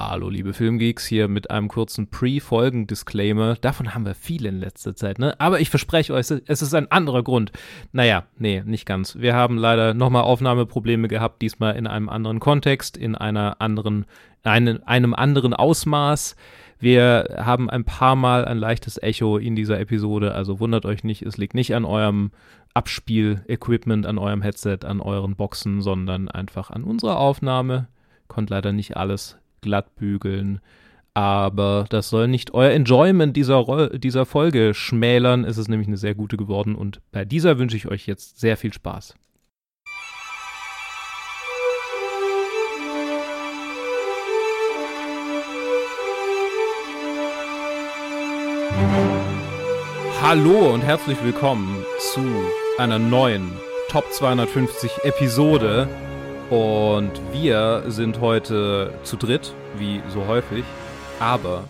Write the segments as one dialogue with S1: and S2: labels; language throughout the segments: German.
S1: Hallo, liebe Filmgeeks, hier mit einem kurzen Pre-Folgen-Disclaimer. Davon haben wir viele in letzter Zeit, ne? Aber ich verspreche euch, es ist ein anderer Grund. Naja, nee, nicht ganz. Wir haben leider nochmal Aufnahmeprobleme gehabt, diesmal in einem anderen Kontext, in einer anderen, einem, einem anderen Ausmaß. Wir haben ein paar Mal ein leichtes Echo in dieser Episode, also wundert euch nicht, es liegt nicht an eurem Abspiel-Equipment, an eurem Headset, an euren Boxen, sondern einfach an unserer Aufnahme. Konnte leider nicht alles glatt bügeln. Aber das soll nicht euer Enjoyment dieser, dieser Folge schmälern. Es ist nämlich eine sehr gute geworden und bei dieser wünsche ich euch jetzt sehr viel Spaß. Hallo und herzlich willkommen zu einer neuen Top 250 Episode und wir sind heute zu dritt, wie so häufig. Aber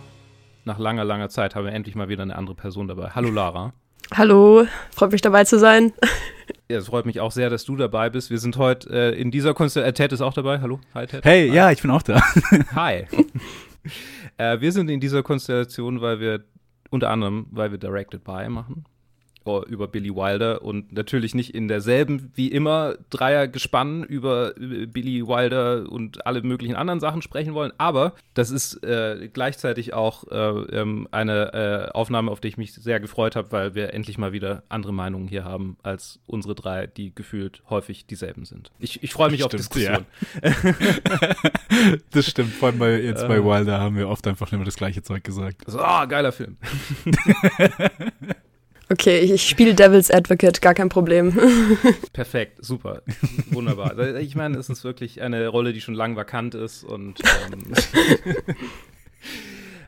S1: nach langer, langer Zeit haben wir endlich mal wieder eine andere Person dabei. Hallo Lara.
S2: Hallo, freut mich dabei zu sein.
S1: Ja, es freut mich auch sehr, dass du dabei bist. Wir sind heute äh, in dieser Konstellation. Äh, Ted ist auch dabei. Hallo.
S3: Hi, Ted. Hey, Hi. ja, ich bin auch da.
S1: Hi. äh, wir sind in dieser Konstellation, weil wir unter anderem, weil wir Directed By machen über Billy Wilder und natürlich nicht in derselben wie immer Dreiergespann über Billy Wilder und alle möglichen anderen Sachen sprechen wollen, aber das ist äh, gleichzeitig auch äh, ähm, eine äh, Aufnahme, auf die ich mich sehr gefreut habe, weil wir endlich mal wieder andere Meinungen hier haben als unsere drei, die gefühlt häufig dieselben sind. Ich, ich freue mich
S3: stimmt,
S1: auf Diskussion.
S3: Ja. das stimmt, vor allem bei, jetzt bei Wilder haben wir oft einfach immer das gleiche Zeug gesagt.
S1: So, oh, geiler Film.
S2: Okay, ich spiele Devil's Advocate, gar kein Problem.
S1: Perfekt, super, wunderbar. Also, ich meine, es ist wirklich eine Rolle, die schon lang vakant ist und ähm,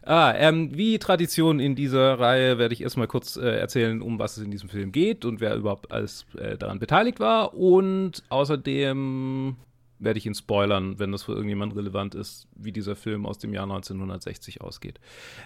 S1: Ah, ähm, wie Tradition in dieser Reihe werde ich erstmal kurz äh, erzählen, um was es in diesem Film geht und wer überhaupt alles äh, daran beteiligt war. Und außerdem werde ich ihn spoilern, wenn das für irgendjemand relevant ist, wie dieser Film aus dem Jahr 1960 ausgeht.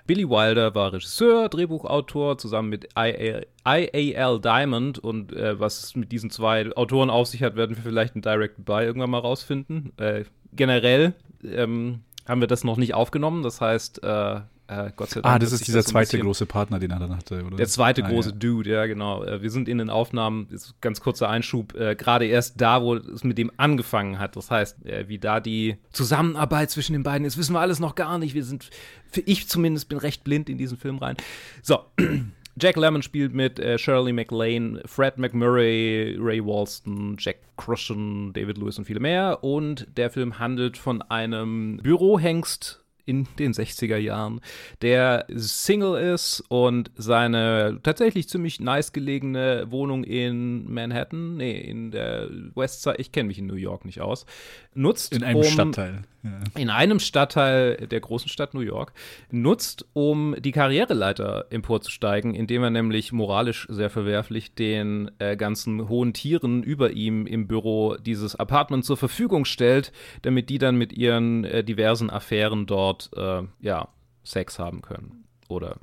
S1: Billy Wilder war Regisseur, Drehbuchautor, zusammen mit IAL Diamond und äh, was es mit diesen zwei Autoren auf sich hat, werden wir vielleicht in Direct By irgendwann mal rausfinden. Äh, generell ähm, haben wir das noch nicht aufgenommen, das heißt, äh,
S3: äh, Gott sei Dank. Ah, das ist dieser das zweite große Partner, den er dann hatte,
S1: oder? Der zweite ah, große ja. Dude, ja, genau. Äh, wir sind in den Aufnahmen, ganz kurzer Einschub, äh, gerade erst da, wo es mit dem angefangen hat. Das heißt, äh, wie da die Zusammenarbeit zwischen den beiden ist, wissen wir alles noch gar nicht. Wir sind, für ich zumindest, bin recht blind in diesen Film rein. So. Jack Lemmon spielt mit äh, Shirley MacLaine, Fred McMurray, Ray Walston, Jack Crushon, David Lewis und viele mehr. Und der Film handelt von einem Bürohengst in den 60er Jahren, der Single ist und seine tatsächlich ziemlich nice gelegene Wohnung in Manhattan, nee, in der Westside, ich kenne mich in New York nicht aus, nutzt.
S3: In einem um, Stadtteil.
S1: Ja. In einem Stadtteil der großen Stadt New York, nutzt, um die Karriereleiter emporzusteigen, indem er nämlich moralisch sehr verwerflich den äh, ganzen hohen Tieren über ihm im Büro dieses Apartment zur Verfügung stellt, damit die dann mit ihren äh, diversen Affären dort, äh, ja, Sex haben können. Oder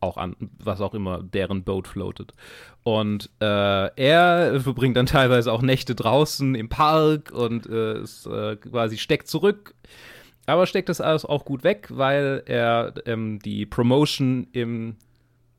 S1: auch an, was auch immer deren Boat floatet. Und äh, er verbringt dann teilweise auch Nächte draußen im Park und äh, ist äh, quasi steckt zurück. Aber steckt das alles auch gut weg, weil er ähm, die Promotion im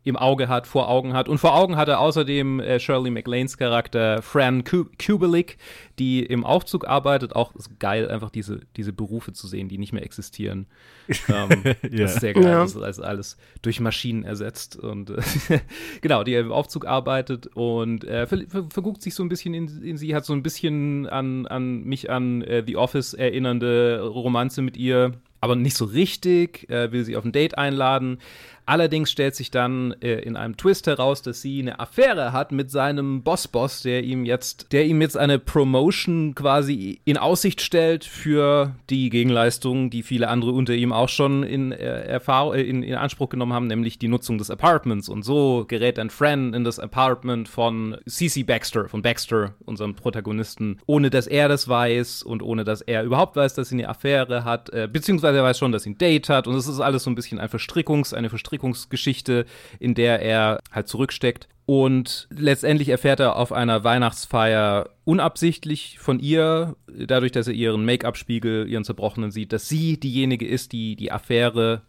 S1: im Auge hat, vor Augen hat. Und vor Augen hat er außerdem äh, Shirley MacLaines Charakter Fran Kubelik, die im Aufzug arbeitet. Auch ist geil, einfach diese, diese Berufe zu sehen, die nicht mehr existieren. ähm, yeah. Das ist sehr geil, ja. das ist also alles durch Maschinen ersetzt. Und äh, genau, die im Aufzug arbeitet und äh, ver ver verguckt sich so ein bisschen in, in, sie, hat so ein bisschen an, an mich an äh, The Office erinnernde Romanze mit ihr aber nicht so richtig, äh, will sie auf ein Date einladen, Allerdings stellt sich dann äh, in einem Twist heraus, dass sie eine Affäre hat mit seinem Boss-Boss, der ihm jetzt, der ihm jetzt eine Promotion quasi in Aussicht stellt für die Gegenleistung, die viele andere unter ihm auch schon in, äh, äh, in, in Anspruch genommen haben, nämlich die Nutzung des Apartments. Und so gerät ein Fran in das Apartment von CC Baxter, von Baxter, unserem Protagonisten, ohne dass er das weiß und ohne dass er überhaupt weiß, dass sie eine Affäre hat, äh, beziehungsweise er weiß schon, dass sie ein Date hat. Und es ist alles so ein bisschen ein Verstrickungs, eine Verstrickungs Verstrickungsgeschichte, in der er halt zurücksteckt. Und letztendlich erfährt er auf einer Weihnachtsfeier unabsichtlich von ihr, dadurch, dass er ihren Make-up-Spiegel, ihren zerbrochenen sieht, dass sie diejenige ist, die die Affäre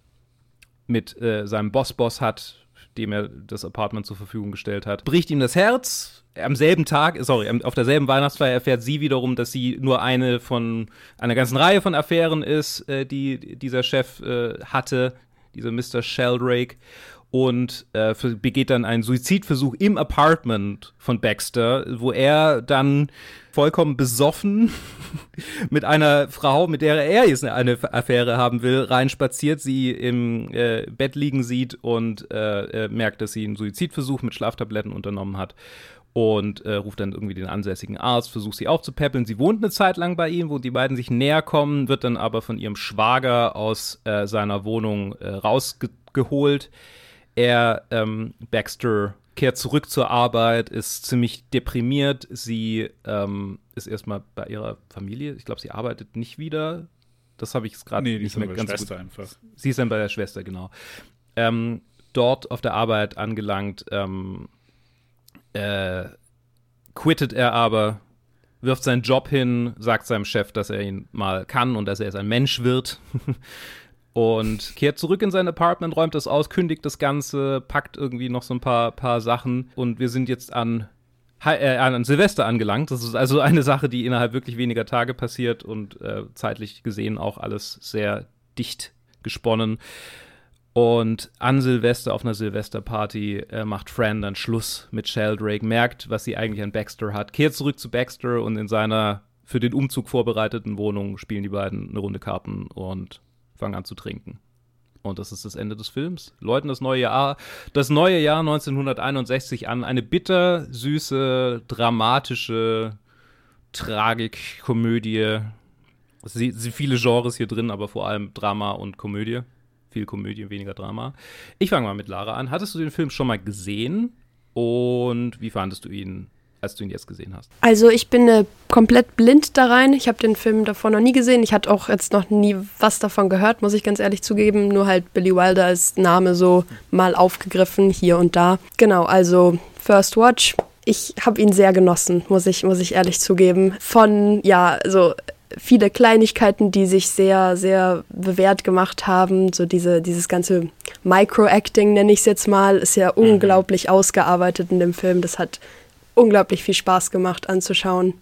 S1: mit äh, seinem Boss-Boss hat, dem er das Apartment zur Verfügung gestellt hat. Bricht ihm das Herz. Am selben Tag, sorry, auf derselben Weihnachtsfeier erfährt sie wiederum, dass sie nur eine von einer ganzen Reihe von Affären ist, äh, die dieser Chef äh, hatte, dieser Mr. Sheldrake und äh, begeht dann einen Suizidversuch im Apartment von Baxter, wo er dann vollkommen besoffen mit einer Frau, mit der er jetzt eine Affäre haben will, reinspaziert, sie im äh, Bett liegen sieht und äh, äh, merkt, dass sie einen Suizidversuch mit Schlaftabletten unternommen hat und äh, ruft dann irgendwie den ansässigen Arzt, versucht sie aufzupäppeln. Sie wohnt eine Zeit lang bei ihm, wo die beiden sich näher kommen, wird dann aber von ihrem Schwager aus äh, seiner Wohnung äh, rausgeholt. Er, ähm, Baxter, kehrt zurück zur Arbeit, ist ziemlich deprimiert. Sie ähm, ist erstmal bei ihrer Familie. Ich glaube, sie arbeitet nicht wieder. Das habe ich gerade
S3: nee,
S1: nicht
S3: mehr ganz Schwester gut. einfach.
S1: Sie ist dann bei der Schwester, genau. Ähm, dort auf der Arbeit angelangt, ähm, äh, quittet er aber, wirft seinen Job hin, sagt seinem Chef, dass er ihn mal kann und dass er jetzt ein Mensch wird. und kehrt zurück in sein Apartment, räumt das aus, kündigt das Ganze, packt irgendwie noch so ein paar, paar Sachen und wir sind jetzt an, äh, an Silvester angelangt. Das ist also eine Sache, die innerhalb wirklich weniger Tage passiert und äh, zeitlich gesehen auch alles sehr dicht gesponnen. Und an Silvester, auf einer Silvesterparty, äh, macht Fran dann Schluss mit Sheldrake, merkt, was sie eigentlich an Baxter hat, kehrt zurück zu Baxter und in seiner für den Umzug vorbereiteten Wohnung spielen die beiden eine Runde Karten und fangen an zu trinken. Und das ist das Ende des Films. Läuten das neue Jahr, das neue Jahr 1961 an. Eine bitter, süße, dramatische Tragikkomödie. Es sind viele Genres hier drin, aber vor allem Drama und Komödie. Viel Komödie, weniger Drama. Ich fange mal mit Lara an. Hattest du den Film schon mal gesehen? Und wie fandest du ihn als du ihn jetzt gesehen hast?
S2: Also ich bin äh, komplett blind da rein. Ich habe den Film davor noch nie gesehen. Ich hatte auch jetzt noch nie was davon gehört, muss ich ganz ehrlich zugeben. Nur halt Billy Wilder als Name so mal aufgegriffen hier und da. Genau, also First Watch. Ich habe ihn sehr genossen, muss ich, muss ich ehrlich zugeben. Von, ja, so viele Kleinigkeiten, die sich sehr, sehr bewährt gemacht haben. So diese, dieses ganze Micro-Acting, nenne ich es jetzt mal, ist ja mhm. unglaublich ausgearbeitet in dem Film. Das hat unglaublich viel Spaß gemacht anzuschauen.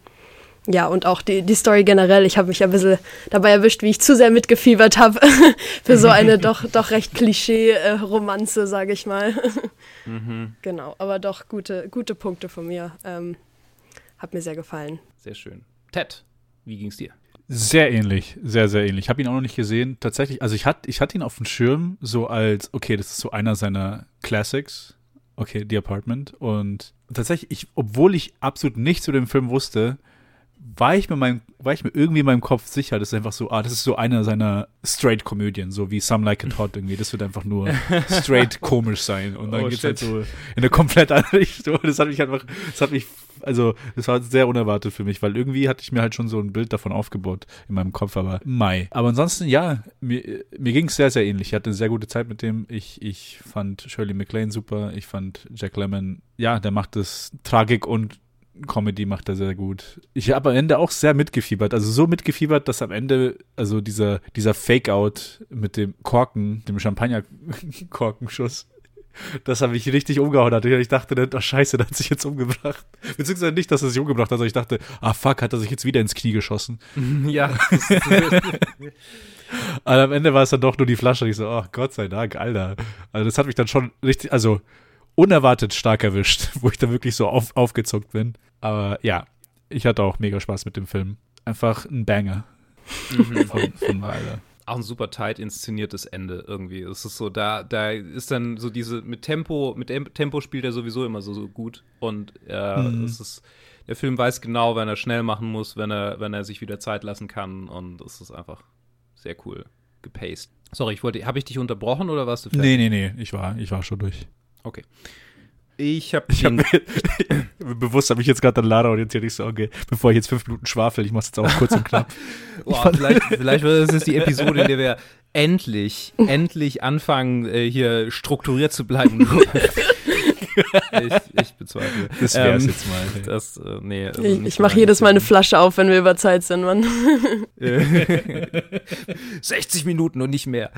S2: Ja, und auch die, die Story generell. Ich habe mich ein bisschen dabei erwischt, wie ich zu sehr mitgefiebert habe für so eine doch, doch recht Klischee-Romanze, sage ich mal. mhm. Genau, aber doch gute, gute Punkte von mir. Ähm, hat mir sehr gefallen.
S1: Sehr schön. Ted, wie ging es dir?
S3: Sehr ähnlich, sehr, sehr ähnlich. Ich habe ihn auch noch nicht gesehen. Tatsächlich, also ich hatte ich hatte ihn auf dem Schirm so als, okay, das ist so einer seiner Classics. Okay, The Apartment. Und tatsächlich, ich, obwohl ich absolut nichts zu dem Film wusste, war ich mir, mein, war ich mir irgendwie in meinem Kopf sicher, das ist einfach so, ah, das ist so einer seiner Straight-Komödien, so wie Some Like It Hot irgendwie. Das wird einfach nur straight komisch sein. Und dann oh, geht's halt so in eine komplett andere Richtung. Das hat mich einfach, das hat mich, also, das war sehr unerwartet für mich, weil irgendwie hatte ich mir halt schon so ein Bild davon aufgebaut in meinem Kopf, aber Mai. Aber ansonsten, ja, mir, mir ging es sehr, sehr ähnlich. Ich hatte eine sehr gute Zeit mit dem. Ich, ich fand Shirley MacLaine super. Ich fand Jack Lemmon, ja, der macht das Tragik und Comedy macht er sehr gut. Ich habe am Ende auch sehr mitgefiebert. Also so mitgefiebert, dass am Ende, also dieser, dieser Fake-Out mit dem Korken, dem Champagner-Korkenschuss, das habe ich richtig umgehauen. Ich dachte oh scheiße, der hat sich jetzt umgebracht. Beziehungsweise nicht, dass er sich umgebracht hat, sondern ich dachte, ah fuck, hat er sich jetzt wieder ins Knie geschossen.
S1: Ja.
S3: Aber am Ende war es dann doch nur die Flasche. Ich so, oh Gott sei Dank, Alter. Also das hat mich dann schon richtig, also unerwartet stark erwischt, wo ich dann wirklich so auf, aufgezuckt bin. Aber ja, ich hatte auch mega Spaß mit dem Film. Einfach ein Banger
S1: mhm. von, von Weiler. Auch ein super tight inszeniertes Ende irgendwie. Es ist so, da, da ist dann so diese, mit Tempo, mit Tempo spielt er sowieso immer so, so gut. Und äh, mhm. es ist, der Film weiß genau, wenn er schnell machen muss, wenn er, wenn er sich wieder Zeit lassen kann. Und es ist einfach sehr cool gepaced. Sorry, ich wollte, habe ich dich unterbrochen oder warst du
S3: fertig? Nee, nee, nee, ich war, ich war schon durch.
S1: Okay. Ich habe
S3: ich hab, bewusst habe ich jetzt gerade an Lara orientiert. Ich so, okay, bevor ich jetzt fünf Minuten schwafel, ich mache jetzt auch kurz und knapp.
S1: Boah, vielleicht, vielleicht wird das die Episode, in der wir endlich, endlich anfangen, äh, hier strukturiert zu bleiben. ich, ich bezweifle.
S3: Das wär's ähm, jetzt mal.
S1: Das, äh, nee, also
S2: ich ich mache jedes Mal eine Flasche auf, wenn wir über Zeit sind, Mann.
S1: 60 Minuten und nicht mehr.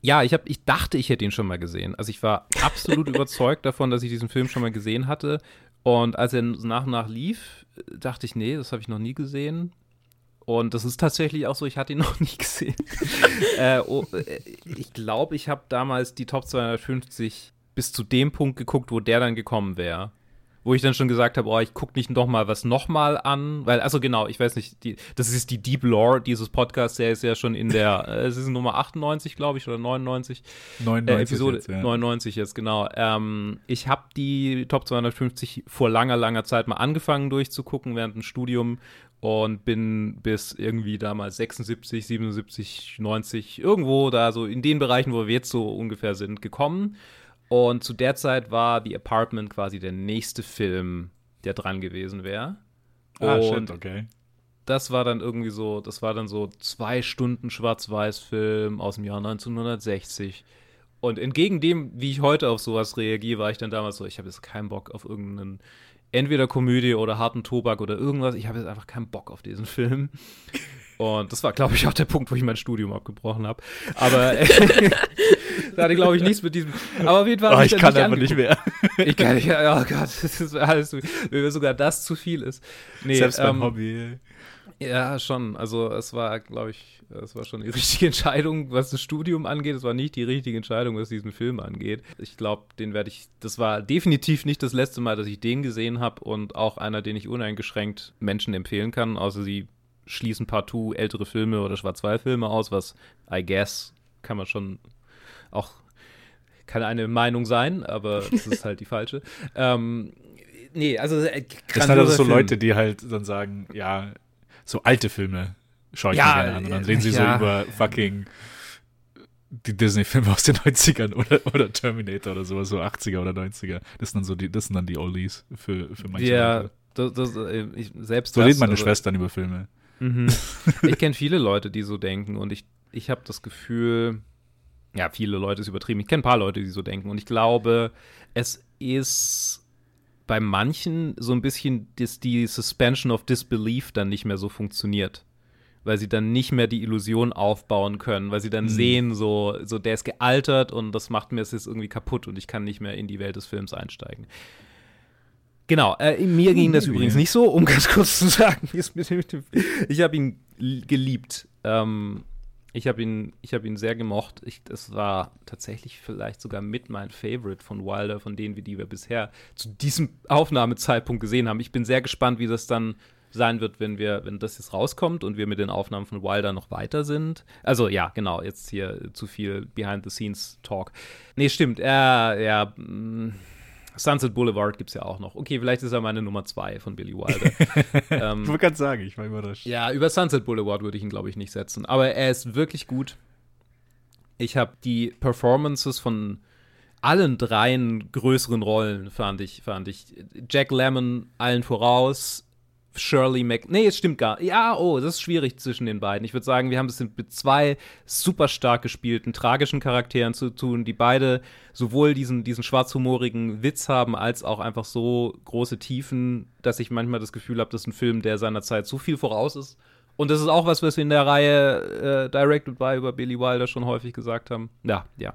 S1: Ja, ich, hab, ich dachte, ich hätte ihn schon mal gesehen. Also ich war absolut überzeugt davon, dass ich diesen Film schon mal gesehen hatte. Und als er nach und nach lief, dachte ich, nee, das habe ich noch nie gesehen. Und das ist tatsächlich auch so, ich hatte ihn noch nie gesehen. äh, oh, äh, ich glaube, ich habe damals die Top 250 bis zu dem Punkt geguckt, wo der dann gekommen wäre wo ich dann schon gesagt habe, oh, ich gucke nicht noch mal was noch mal an, weil also genau, ich weiß nicht, die, das ist die Deep Lore dieses Podcasts, der ist ja schon in der äh, es ist Nummer 98, glaube ich, oder 99
S3: 99
S1: äh, Episode
S3: jetzt, ja.
S1: 99 jetzt genau. Ähm, ich habe die Top 250 vor langer langer Zeit mal angefangen durchzugucken während dem Studium und bin bis irgendwie damals 76, 77, 90 irgendwo da so in den Bereichen, wo wir jetzt so ungefähr sind, gekommen und zu der Zeit war The Apartment quasi der nächste Film, der dran gewesen wäre.
S3: Ah, und shit, okay.
S1: Das war dann irgendwie so, das war dann so zwei Stunden Schwarz-Weiß-Film aus dem Jahr 1960. Und entgegen dem, wie ich heute auf sowas reagiere, war ich dann damals so, ich habe jetzt keinen Bock auf irgendeinen, entweder Komödie oder harten Tobak oder irgendwas. Ich habe jetzt einfach keinen Bock auf diesen Film. Und das war, glaube ich, auch der Punkt, wo ich mein Studium abgebrochen habe. Aber da hatte, glaube ich, nichts mit diesem. Aber auf jeden Fall.
S3: Oh, ich, kann einfach nicht mehr.
S1: ich kann nicht mehr. Oh Gott, das ist alles, wenn mir sogar das zu viel ist.
S3: Nee, Selbst ähm, Hobby.
S1: Ja, schon. Also es war, glaube ich, es war schon die richtige Entscheidung, was das Studium angeht. Es war nicht die richtige Entscheidung, was diesen Film angeht. Ich glaube, den werde ich. Das war definitiv nicht das letzte Mal, dass ich den gesehen habe und auch einer, den ich uneingeschränkt Menschen empfehlen kann, außer sie schließen partout ältere Filme oder Schwarz-Weiß-Filme aus, was I guess kann man schon auch kann eine Meinung sein, aber es ist halt die falsche. Ähm, nee, also
S3: äh, Das sind halt so Film. Leute, die halt dann sagen, ja, so alte Filme schaue ich ja, mir gerne an und dann reden sie ja. so über fucking die Disney-Filme aus den 90ern oder, oder Terminator oder sowas, so 80er oder 90er. Das sind dann so die, das sind dann die Oldies für, für manche
S1: ja, Leute. Das, das, äh, ich, selbst
S3: so reden meine also, Schwestern über Filme.
S1: Mhm. Ich kenne viele Leute, die so denken und ich, ich habe das Gefühl, ja, viele Leute ist übertrieben. Ich kenne ein paar Leute, die so denken und ich glaube, es ist bei manchen so ein bisschen, dass die Suspension of Disbelief dann nicht mehr so funktioniert. Weil sie dann nicht mehr die Illusion aufbauen können, weil sie dann mhm. sehen, so, so der ist gealtert und das macht mir es jetzt irgendwie kaputt und ich kann nicht mehr in die Welt des Films einsteigen. Genau, äh, mir ging das übrigens nicht so, um ganz kurz zu sagen, ich habe ihn geliebt. Ähm, ich habe ihn, hab ihn sehr gemocht. Ich, das war tatsächlich vielleicht sogar mit mein Favorite von Wilder, von denen, die wir bisher zu diesem Aufnahmezeitpunkt gesehen haben. Ich bin sehr gespannt, wie das dann sein wird, wenn wir, wenn das jetzt rauskommt und wir mit den Aufnahmen von Wilder noch weiter sind. Also ja, genau, jetzt hier zu viel Behind-the-Scenes-Talk. Nee, stimmt. Ja, ja. Mh Sunset Boulevard gibt es ja auch noch. Okay, vielleicht ist er meine Nummer zwei von Billy Wilder.
S3: ähm, ich wollte gerade sagen, ich war überrascht.
S1: Ja, über Sunset Boulevard würde ich ihn, glaube ich, nicht setzen. Aber er ist wirklich gut. Ich habe die Performances von allen dreien größeren Rollen, fand ich, fand ich. Jack Lemmon allen voraus, Shirley Mac. Nee, es stimmt gar. Ja, oh, das ist schwierig zwischen den beiden. Ich würde sagen, wir haben es mit zwei super stark gespielten, tragischen Charakteren zu tun, die beide sowohl diesen, diesen schwarzhumorigen Witz haben, als auch einfach so große Tiefen, dass ich manchmal das Gefühl habe, das ist ein Film, der seiner Zeit so viel voraus ist. Und das ist auch was, was wir in der Reihe äh, Directed by über Billy Wilder schon häufig gesagt haben. Ja, ja.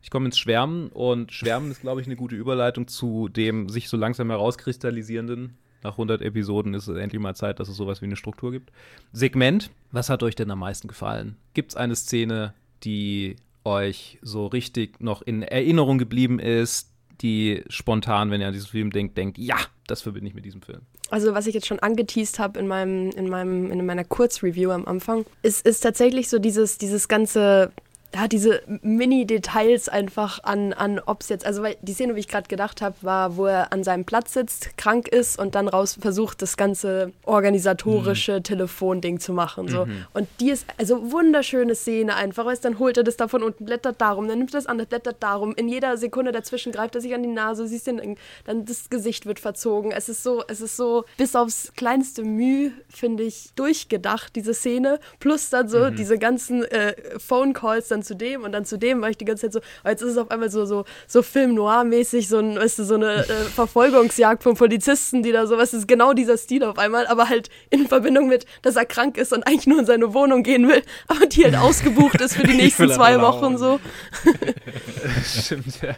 S1: Ich komme ins Schwärmen und Schwärmen ist, glaube ich, eine gute Überleitung zu dem sich so langsam herauskristallisierenden nach 100 Episoden ist es endlich mal Zeit, dass es sowas wie eine Struktur gibt. Segment, was hat euch denn am meisten gefallen? Gibt es eine Szene, die euch so richtig noch in Erinnerung geblieben ist, die spontan, wenn ihr an diesen Film denkt, denkt, ja, das verbinde ich mit diesem Film.
S2: Also was ich jetzt schon angeteased habe in meinem, in meinem, in meiner Kurzreview am Anfang, ist, ist tatsächlich so dieses, dieses ganze ja, diese Mini-Details einfach an, an ob es jetzt, also weil die Szene, wie ich gerade gedacht habe, war, wo er an seinem Platz sitzt, krank ist und dann raus versucht, das ganze organisatorische mhm. Telefonding zu machen. So. Mhm. Und die ist, also wunderschöne Szene einfach, weißt dann holt er das da von unten, blättert darum, dann nimmt er das an, blättert darum. In jeder Sekunde dazwischen greift er sich an die Nase, siehst den, dann das Gesicht wird verzogen. Es ist so, es ist so bis aufs kleinste Mühe, finde ich, durchgedacht, diese Szene. Plus dann so mhm. diese ganzen äh, Phone Calls dann dann zu dem und dann zu dem, war ich die ganze Zeit so, oh, jetzt ist es auf einmal so, so, so Film Noir-mäßig, so, ein, weißt du, so eine äh, Verfolgungsjagd von Polizisten, die da so, was ist genau dieser Stil auf einmal, aber halt in Verbindung mit, dass er krank ist und eigentlich nur in seine Wohnung gehen will, aber die halt ausgebucht ist für die nächsten zwei Wochen so. Stimmt, ja.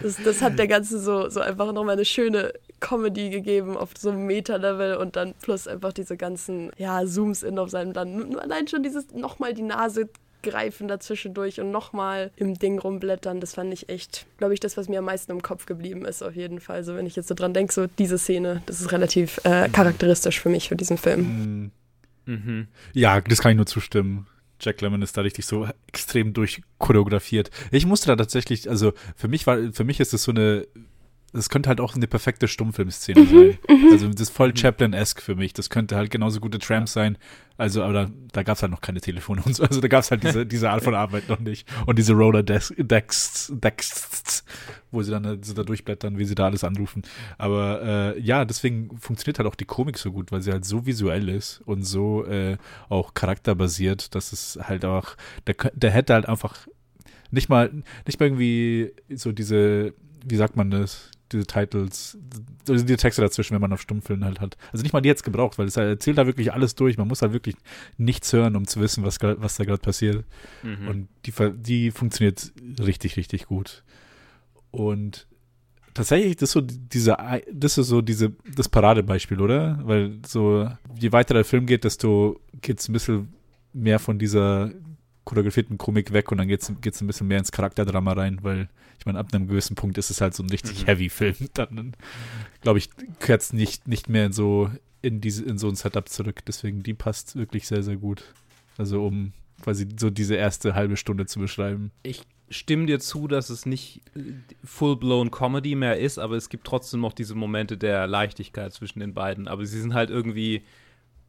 S2: Das, das hat der Ganze so, so einfach nochmal eine schöne Comedy gegeben auf so einem Meta-Level und dann plus einfach diese ganzen, ja, Zooms in auf seinem dann. Allein schon dieses nochmal die Nase greifen dazwischendurch und nochmal im Ding rumblättern. Das fand ich echt, glaube ich, das, was mir am meisten im Kopf geblieben ist, auf jeden Fall. So, wenn ich jetzt so dran denke, so diese Szene, das ist relativ äh, charakteristisch für mich, für diesen Film.
S3: Mhm. mhm. Ja, das kann ich nur zustimmen. Jack Lemmon ist da richtig so extrem durchchoreografiert. Ich musste da tatsächlich, also für mich war, für mich ist es so eine das könnte halt auch eine perfekte Stummfilmszene mhm, sein. Mhm. Also das ist voll. Chaplin-esque für mich. Das könnte halt genauso gute Tramp sein. Also, aber da, da gab es halt noch keine Telefone und so. Also da gab es halt diese, diese Art von Arbeit noch nicht. Und diese Roller-Decks, Decks, wo sie dann so da durchblättern, wie sie da alles anrufen. Aber äh, ja, deswegen funktioniert halt auch die Komik so gut, weil sie halt so visuell ist und so äh, auch charakterbasiert, dass es halt auch, der, der hätte halt einfach nicht mal, nicht mal irgendwie so diese, wie sagt man das, diese Titles, also diese Texte dazwischen, wenn man auf Stummfilmen halt hat. Also nicht mal die jetzt gebraucht, weil es halt erzählt da wirklich alles durch. Man muss halt wirklich nichts hören, um zu wissen, was, was da gerade passiert. Mhm. Und die, die funktioniert richtig, richtig gut. Und tatsächlich, das ist so diese, das ist so diese, das Paradebeispiel, oder? Weil so, je weiter der Film geht, desto geht es ein bisschen mehr von dieser choreografierten Komik weg und dann geht es ein bisschen mehr ins Charakterdrama rein, weil ich meine, ab einem gewissen Punkt ist es halt so ein richtig mhm. heavy Film. Dann, glaube ich, gehört es nicht, nicht mehr in so, in, diese, in so ein Setup zurück. Deswegen, die passt wirklich sehr, sehr gut. Also, um quasi so diese erste halbe Stunde zu beschreiben.
S1: Ich stimme dir zu, dass es nicht full-blown Comedy mehr ist, aber es gibt trotzdem noch diese Momente der Leichtigkeit zwischen den beiden. Aber sie sind halt irgendwie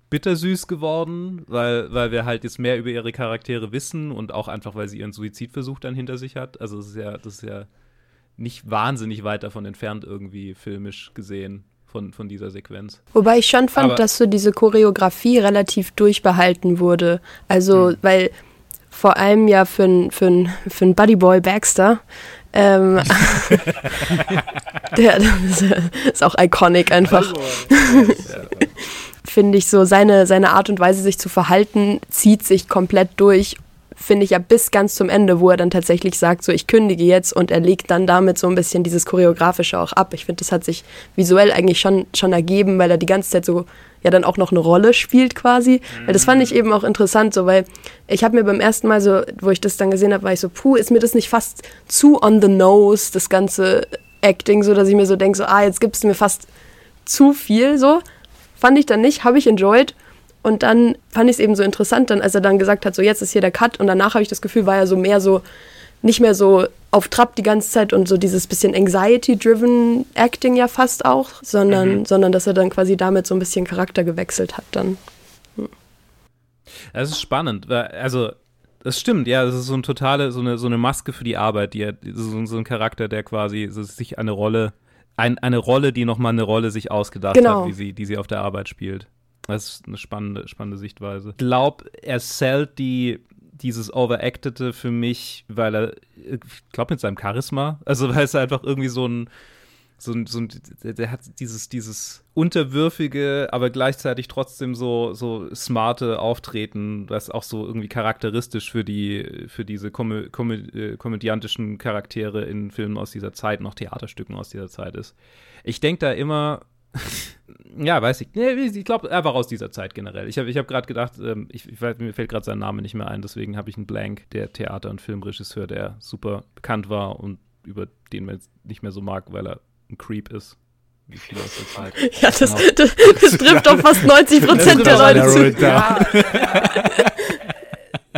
S1: bittersüß geworden, weil, weil wir halt jetzt mehr über ihre Charaktere wissen und auch einfach, weil sie ihren Suizidversuch dann hinter sich hat. Also das ist ja, das ist ja nicht wahnsinnig weit davon entfernt, irgendwie filmisch gesehen. Von, von dieser Sequenz.
S2: Wobei ich schon fand, Aber, dass so diese Choreografie relativ durchbehalten wurde. Also, hm. weil vor allem ja für einen für für Buddy Boy Baxter ähm, der, das ist auch iconic einfach finde ich so, seine, seine Art und Weise, sich zu verhalten, zieht sich komplett durch, finde ich ja bis ganz zum Ende, wo er dann tatsächlich sagt, so ich kündige jetzt und er legt dann damit so ein bisschen dieses Choreografische auch ab. Ich finde, das hat sich visuell eigentlich schon, schon ergeben, weil er die ganze Zeit so ja dann auch noch eine Rolle spielt quasi. Weil das fand ich eben auch interessant, so weil ich habe mir beim ersten Mal so, wo ich das dann gesehen habe, war ich so, puh, ist mir das nicht fast zu on the nose, das ganze Acting, so dass ich mir so denke, so, ah, jetzt gibst du mir fast zu viel so. Fand ich dann nicht, habe ich enjoyed. Und dann fand ich es eben so interessant, dann, als er dann gesagt hat, so jetzt ist hier der Cut. Und danach habe ich das Gefühl, war er so mehr so, nicht mehr so auf Trab die ganze Zeit und so dieses bisschen Anxiety-driven Acting ja fast auch, sondern, mhm. sondern dass er dann quasi damit so ein bisschen Charakter gewechselt hat dann. Hm.
S1: Das ist spannend, also das stimmt, ja, das ist so eine totale, so eine, so eine Maske für die Arbeit, die er, so, so ein Charakter, der quasi so sich eine Rolle ein, eine Rolle, die nochmal eine Rolle sich ausgedacht genau. hat, wie sie, die sie auf der Arbeit spielt. Das ist eine spannende, spannende Sichtweise. Ich glaube, er zählt die, dieses Overactete für mich, weil er, ich glaube, mit seinem Charisma, also weil es einfach irgendwie so ein, so so der hat dieses, dieses unterwürfige, aber gleichzeitig trotzdem so, so smarte Auftreten, was auch so irgendwie charakteristisch für die, für diese komö komö äh, komödiantischen Charaktere in Filmen aus dieser Zeit, noch Theaterstücken aus dieser Zeit ist. Ich denke da immer, ja, weiß ich, nee, ich glaube einfach aus dieser Zeit generell. Ich habe ich hab gerade gedacht, ähm, ich, ich, mir fällt gerade sein Name nicht mehr ein, deswegen habe ich einen Blank, der Theater- und Filmregisseur, der super bekannt war und über den man jetzt nicht mehr so mag, weil er ein Creep ist. Wie viel aus der Zeit.
S2: Ja, das, genau. das, das trifft doch fast 90 Prozent der Leute zu. Ja.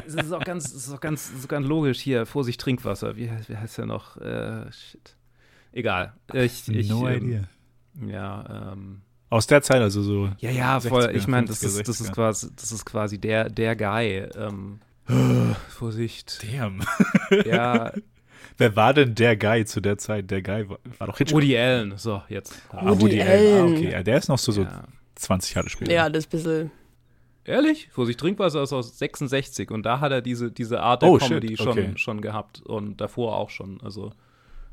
S1: es ist auch ganz, ist auch ganz, ist ganz logisch hier. Vorsicht, Trinkwasser. Wie, wie heißt der noch? Äh, shit. Egal. Ich, ich, no ähm, idea. Ja, ähm,
S3: aus der Zeit, also so.
S1: Ja, ja, voll. Ich meine, das ist, das ist quasi, das ist quasi der, der Guy. Ähm, Vorsicht.
S3: Damn.
S1: Ja,
S3: Wer war denn der Guy zu der Zeit? Der Guy war, war doch
S1: Hitchcock. Woody Allen, so, jetzt.
S2: Ah, Woody, Woody Allen.
S3: Ah, okay, ja, der ist noch so, so ja. 20 Jahre später.
S2: Ja, das ist ein bisschen.
S1: Ehrlich? Vorsicht, Trinkwasser ist aus 66 und da hat er diese, diese Art der
S3: Oh,
S1: Comedy
S3: shit,
S1: schon,
S3: okay.
S1: schon gehabt und davor auch schon. Also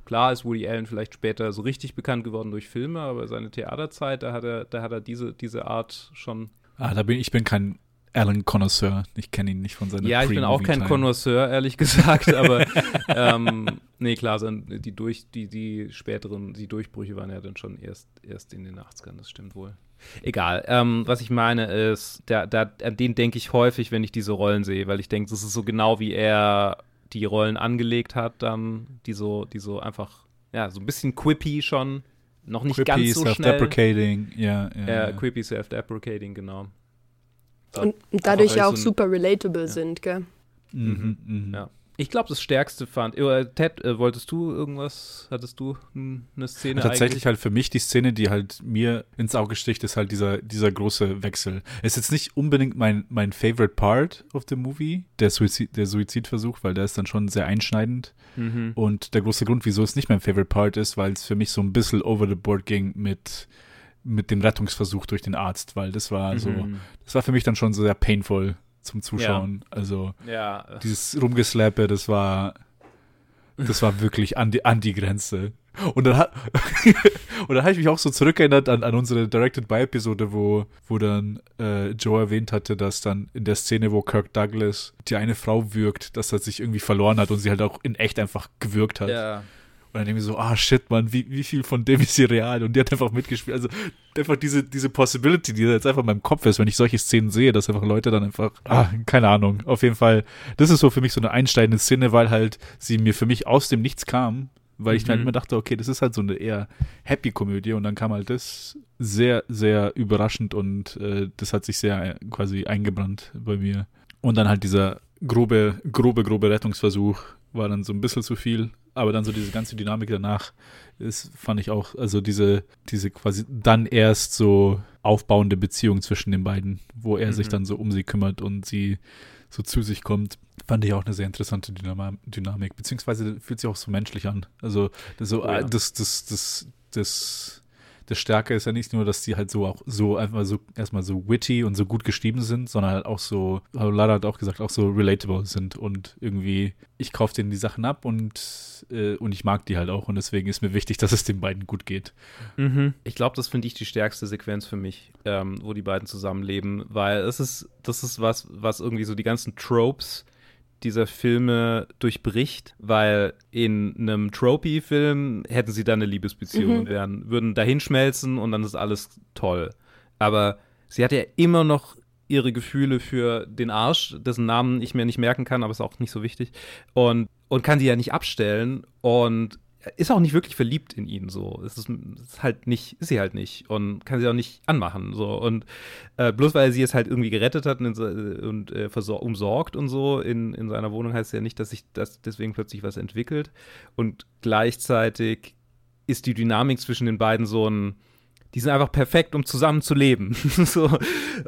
S1: klar ist Woody Allen vielleicht später so richtig bekannt geworden durch Filme, aber seine Theaterzeit, da hat er, da hat er diese, diese Art schon.
S3: Ah, da bin ich bin kein Alan Connoisseur. Ich kenne ihn nicht von seiner
S1: Ja, ich bin auch kein. Connoisseur, ehrlich gesagt, aber ähm, nee, klar, die, durch, die, die späteren, die Durchbrüche waren ja dann schon erst, erst in den 80ern, das stimmt wohl. Egal. Ähm, was ich meine ist, da, da, an den denke ich häufig, wenn ich diese Rollen sehe, weil ich denke, das ist so genau wie er die Rollen angelegt hat, dann, die so, die so einfach, ja, so ein bisschen quippy schon, noch nicht
S3: Quippy,
S1: ganz so schnell.
S3: self-deprecating, ja, ja.
S1: Ja,
S3: ja.
S1: quippy, self-deprecating, genau.
S2: Und dadurch
S1: Einfach
S2: ja auch
S1: so ein-
S2: super relatable sind, gell?
S3: Mhm, mhm.
S1: Ja. Ich glaube, das Stärkste fand. Äh, Ted, äh, wolltest du irgendwas? Hattest du eine Szene?
S3: Tatsächlich halt für mich die Szene, die halt mir ins Auge sticht, ist halt dieser, dieser große Wechsel. Es ist jetzt nicht unbedingt mein, mein favorite part of the movie, der, Suizid, der Suizidversuch, weil der ist dann schon sehr einschneidend.
S1: Mhm.
S3: Und der große Grund, wieso es nicht mein favorite part ist, weil es für mich so ein bisschen over the board ging mit, mit dem Rettungsversuch durch den Arzt, weil das war so,
S1: Mhm.
S3: das war für mich dann schon so sehr painful zum Zuschauen. Also
S1: Ja.
S3: dieses Rumgeslappe, das war, das war wirklich an die, an die Grenze. Und dann, hat, und dann habe ich mich auch so zurückerinnert an, an unsere Directed By Episode, wo, wo dann äh, Joe erwähnt hatte, dass dann in der Szene, wo Kirk Douglas die eine Frau würgt, dass er sich irgendwie verloren hat und sie halt auch in echt einfach gewürgt hat.
S1: Ja.
S3: Und dann denke ich so, ah shit, Mann, wie, wie viel von dem ist hier real? Und die hat einfach mitgespielt. Also einfach diese, diese Possibility, die jetzt einfach in meinem Kopf ist, wenn ich solche Szenen sehe, dass einfach Leute dann einfach, ah, keine Ahnung. Auf jeden Fall, das ist so für mich so eine einsteigende Szene, weil halt sie mir für mich aus dem Nichts kam, weil ich
S1: Mhm.
S3: dann immer dachte, okay, das ist halt so eine eher Happy-Komödie und dann kam halt das sehr, sehr überraschend und äh, das hat sich sehr äh, quasi eingebrannt bei mir. Und dann halt dieser grobe, grobe, grobe Rettungsversuch war dann so ein bisschen zu viel. Aber dann so diese ganze Dynamik danach, ist, fand ich auch, also diese, diese quasi dann erst so aufbauende Beziehung zwischen den beiden, wo er sich
S1: Mhm.
S3: dann so um sie kümmert und sie so zu sich kommt, fand ich auch eine sehr interessante Dynama Dynamik. Beziehungsweise fühlt sich auch so menschlich an. Also das, so,
S1: Oh ja.
S3: das, das, das, das, das Stärke ist ja nicht nur, dass die halt so auch so einfach so erstmal so witty und so gut geschrieben sind, sondern halt auch so, Lara hat auch gesagt, auch so relatable sind und irgendwie, ich kaufe denen die Sachen ab und, äh, und ich mag die halt auch und deswegen ist mir wichtig, dass es den beiden gut geht.
S1: Mhm. Ich glaube, das finde ich die stärkste Sequenz für mich, ähm, wo die beiden zusammenleben, weil es ist, das ist was, was irgendwie so die ganzen Tropes dieser Filme durchbricht, weil in einem Tropy-Film hätten sie dann eine Liebesbeziehung
S2: Mhm.
S1: und wären, würden dahinschmelzen und dann ist alles toll. Aber sie hat ja immer noch ihre Gefühle für den Arsch, dessen Namen ich mir nicht merken kann, aber ist auch nicht so wichtig. Und, und kann sie ja nicht abstellen und ist auch nicht wirklich verliebt in ihn so. Es ist, ist halt nicht, ist sie halt nicht und kann sie auch nicht anmachen so und äh, bloß weil er sie jetzt halt irgendwie gerettet hat und, und äh, umsorgt und so in, in seiner Wohnung heißt ja nicht, dass sich das deswegen plötzlich was entwickelt und gleichzeitig ist die Dynamik zwischen den beiden so ein die sind einfach perfekt, um zusammen zu leben. so.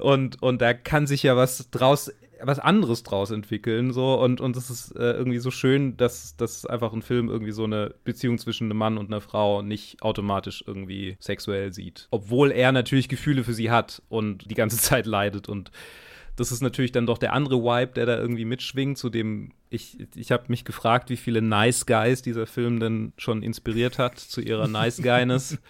S1: und, und da kann sich ja was draus, was anderes draus entwickeln. So. Und, und ist äh, irgendwie so schön, dass, dass einfach ein Film irgendwie so eine Beziehung zwischen einem Mann und einer Frau nicht automatisch irgendwie sexuell sieht. Obwohl er natürlich Gefühle für sie hat und die ganze Zeit leidet. Und das ist natürlich dann doch der andere Vibe, der da irgendwie mitschwingt, zu dem ich, ich habe mich gefragt, wie viele Nice Guys dieser Film denn schon inspiriert hat zu ihrer Nice Guyness.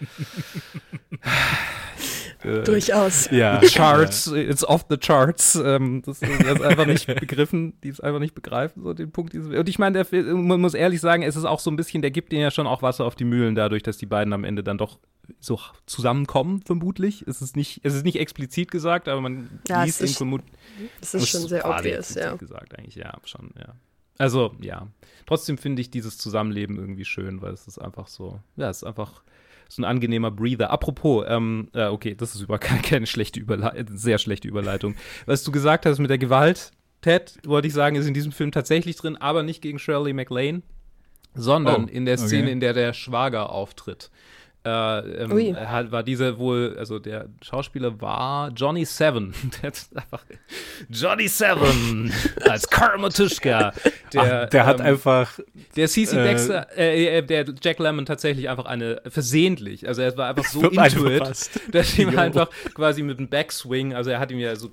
S1: Äh,
S2: Durchaus.
S3: Ja.
S1: Charts, it's off the charts. Ähm, das ist das ist einfach nicht begriffen, die es einfach nicht begreifen, so den Punkt. Dieses, und ich meine, der man muss ehrlich sagen, es ist auch so ein bisschen, der gibt ihnen ja schon auch Wasser auf die Mühlen, dadurch, dass die beiden am Ende dann doch so zusammenkommen, vermutlich. Es ist nicht, es ist nicht explizit gesagt, aber man
S2: Ja,
S1: liest
S2: es ist-
S1: vermutlich.
S2: Das ist schon sehr obvious, ja.
S1: gesagt, eigentlich, ja, schon, ja. Also, ja. Trotzdem finde ich dieses Zusammenleben irgendwie schön, weil es ist einfach so, ja, es ist einfach so ein angenehmer Breather. Apropos, ähm, äh, okay, das ist über keine, keine schlechte Überleitung, sehr schlechte Überleitung. Was du gesagt hast mit der Gewalt, Ted, wollte ich sagen, ist in diesem Film tatsächlich drin, aber nicht gegen Shirley MacLaine, sondern
S3: Oh,
S1: in der Szene,
S3: okay.
S1: in der der Schwager auftritt. Äh, ähm, hat, war diese wohl, also der Schauspieler war Johnny Seven. Der hat einfach Johnny Seven als Karl Matuschka. Der,
S3: Ach, der hat
S1: ähm,
S3: einfach.
S1: Der CC
S3: Äh,
S1: Dexter, äh, äh, der Jack Lemmon tatsächlich einfach eine versehentlich. Also er war einfach so into it, dass ihm einfach quasi mit dem Backswing, also er hat ihm ja so